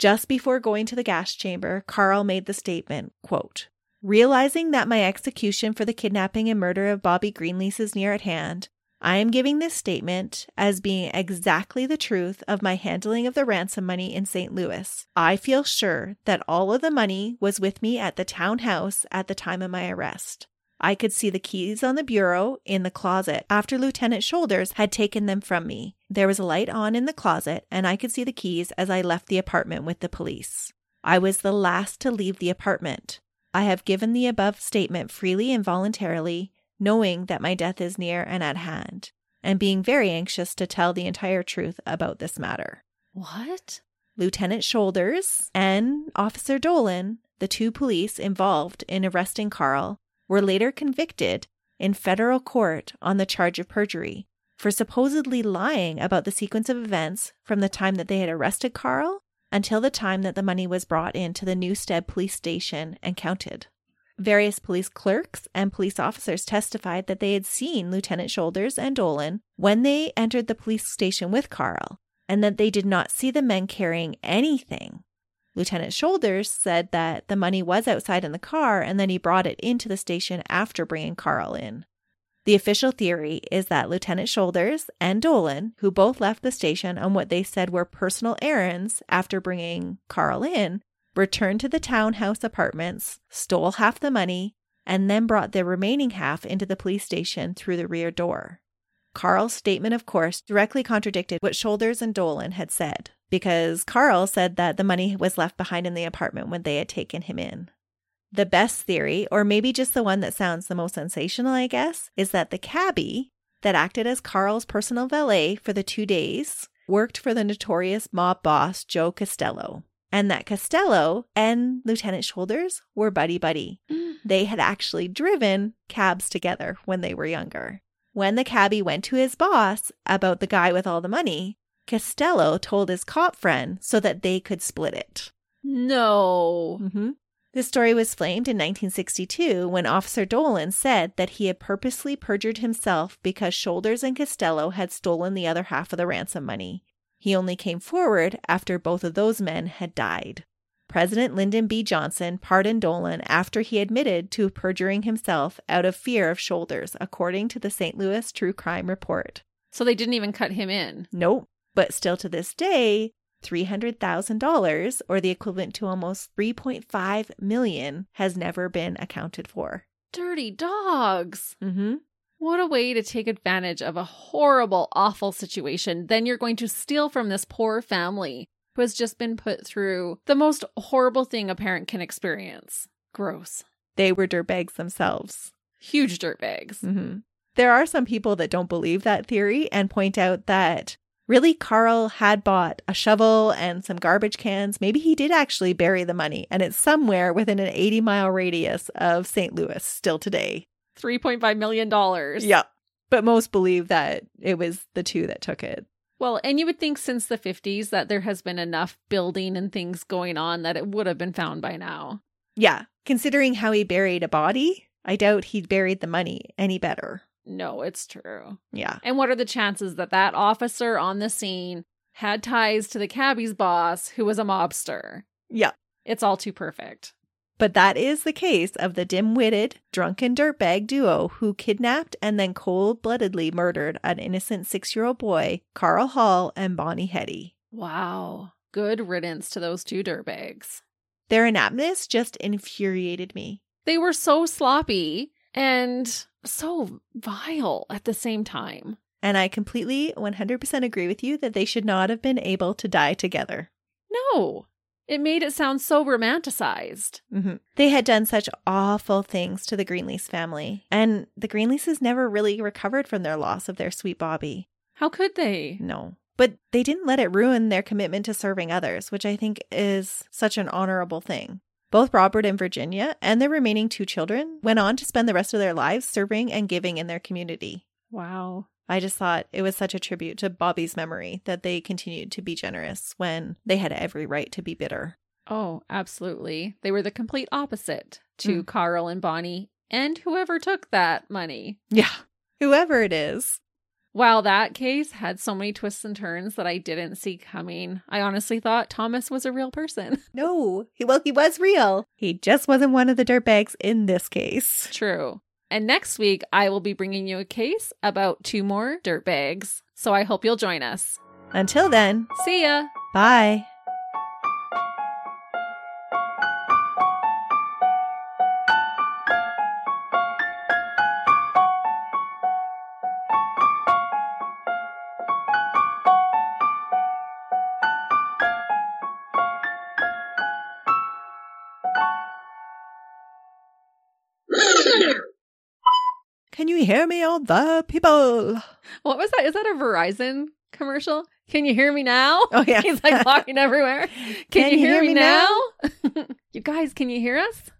Just before going to the gas chamber, Carl made the statement, quote, Realizing that my execution for the kidnapping and murder of Bobby Greenlease is near at hand, I am giving this statement as being exactly the truth of my handling of the ransom money in St. Louis. I feel sure that all of the money was with me at the townhouse at the time of my arrest. I could see the keys on the bureau in the closet after Lieutenant Shoulders had taken them from me. There was a light on in the closet, and I could see the keys as I left the apartment with the police. I was the last to leave the apartment. I have given the above statement freely and voluntarily, knowing that my death is near and at hand, and being very anxious to tell the entire truth about this matter. What? Lieutenant Shoulders and Officer Dolan, the two police involved in arresting Carl, were later convicted in federal court on the charge of perjury for supposedly lying about the sequence of events from the time that they had arrested Carl until the time that the money was brought into the Newstead police station and counted. Various police clerks and police officers testified that they had seen Lieutenant Shoulders and Dolan when they entered the police station with Carl, and that they did not see the men carrying anything. Lieutenant Shoulders said that the money was outside in the car and then he brought it into the station after bringing Carl in. The official theory is that Lieutenant Shoulders and Dolan, who both left the station on what they said were personal errands after bringing Carl in, returned to the townhouse apartments, stole half the money, and then brought the remaining half into the police station through the rear door. Carl's statement, of course, directly contradicted what Shoulders and Dolan had said, because Carl said that the money was left behind in the apartment when they had taken him in. The best theory, or maybe just the one that sounds the most sensational, I guess, is that the cabbie that acted as Carl's personal valet for the two days worked for the notorious mob boss Joe Costello, and that Costello and Lieutenant Shoulders were buddy buddy. [gasps] They had actually driven cabs together when they were younger. When the cabbie went to his boss about the guy with all the money, Costello told his cop friend so that they could split it. No. Mm-hmm. This story was flamed in 1962 when Officer Dolan said that he had purposely perjured himself because Shoulders and Costello had stolen the other half of the ransom money. He only came forward after both of those men had died. President Lyndon B. Johnson pardoned Dolan after he admitted to perjuring himself out of fear of Shoulders, according to the St. Louis True Crime Report. So they didn't even cut him in. Nope. But still to this day, $300,000 or the equivalent to almost 3.5 million has never been accounted for. Dirty dogs. Mhm. What a way to take advantage of a horrible, awful situation. Then you're going to steal from this poor family who has just been put through the most horrible thing a parent can experience. Gross. They were dirtbags themselves. Huge dirtbags. Mm-hmm. There are some people that don't believe that theory and point out that really Carl had bought a shovel and some garbage cans. Maybe he did actually bury the money and it's somewhere within an 80 mile radius of St. Louis still today. $3.5 million. Yeah. But most believe that it was the two that took it. Well, and you would think since the 50s that there has been enough building and things going on that it would have been found by now. Yeah. Considering how he buried a body, I doubt he'd buried the money any better. No, it's true. Yeah. And what are the chances that that officer on the scene had ties to the cabbie's boss who was a mobster? Yeah. It's all too perfect. But that is the case of the dim witted, drunken dirtbag duo who kidnapped and then cold bloodedly murdered an innocent six year old boy, Carl Hall and Bonnie Heady. Wow. Good riddance to those two dirtbags. Their inaptness just infuriated me. They were so sloppy and so vile at the same time. And I completely 100% agree with you that they should not have been able to die together. No, it made it sound so romanticized. hmm They had done such awful things to the Greenlease family, and the Greenleases never really recovered from their loss of their sweet Bobby. How could they? No. But they didn't let it ruin their commitment to serving others, which I think is such an honorable thing. Both Robert and Virginia and their remaining two children went on to spend the rest of their lives serving and giving in their community. Wow. I just thought it was such a tribute to Bobby's memory that they continued to be generous when they had every right to be bitter. Oh, absolutely. They were the complete opposite to Mm. Carl and Bonnie and whoever took that money. Yeah. Whoever it is. Wow, that case had so many twists and turns that I didn't see coming. I honestly thought Thomas was a real person. [laughs] No, he, well, he was real. He just wasn't one of the dirtbags in this case. True. And next week, I will be bringing you a case about two more dirtbags. So I hope you'll join us. Until then, See ya. bye. Hear me, all the people? What was that? Is that a Verizon commercial? Can you hear me now? Oh, yeah. [laughs] He's like walking everywhere. [laughs] Can, you, hear, me now? [laughs] you guys, can you hear us?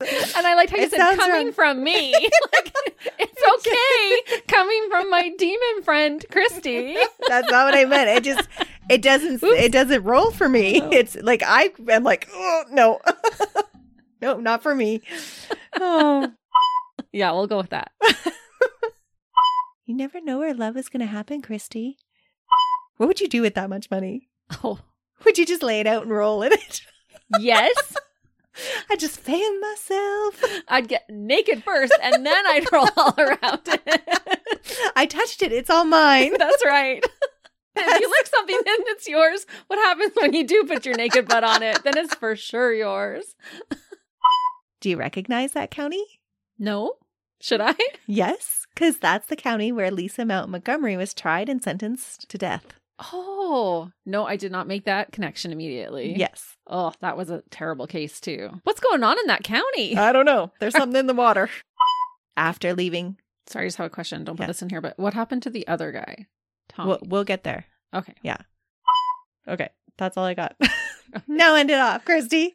And I liked how you It said coming wrong. from me. like, it's okay coming from my demon friend, Christy. That's not what I meant. It just It doesn't. It doesn't roll for me. Oh. It's like I am like, oh, no, no, not for me. Oh, Yeah, we'll go with that. [laughs] you never know where love is going to happen, Christy. What would you do with that much money? Oh, Would you just lay it out and roll in it? yes. [laughs] I'd just fan myself. I'd get naked first and then I'd roll all [laughs] around it. I touched it. It's all mine. That's right. If you lick something and it's yours, what happens when you do put your naked butt on it? Then it's for sure yours. Do you recognize that county? No? Should I? [laughs] Yes, because that's the county where Lisa Mount Montgomery was tried and sentenced to death. Oh, no, I did not make that connection immediately. Yes. Oh, that was a terrible case, too. What's going on in that county? I don't know. There's [laughs] something in the water. After leaving, Sorry, I just have a question. Don't put Yeah. this in here, but what happened to the other guy? Tommy. we'll, we'll get there. okay. Yeah. Okay, that's all I got. [laughs] now end it off, Christy.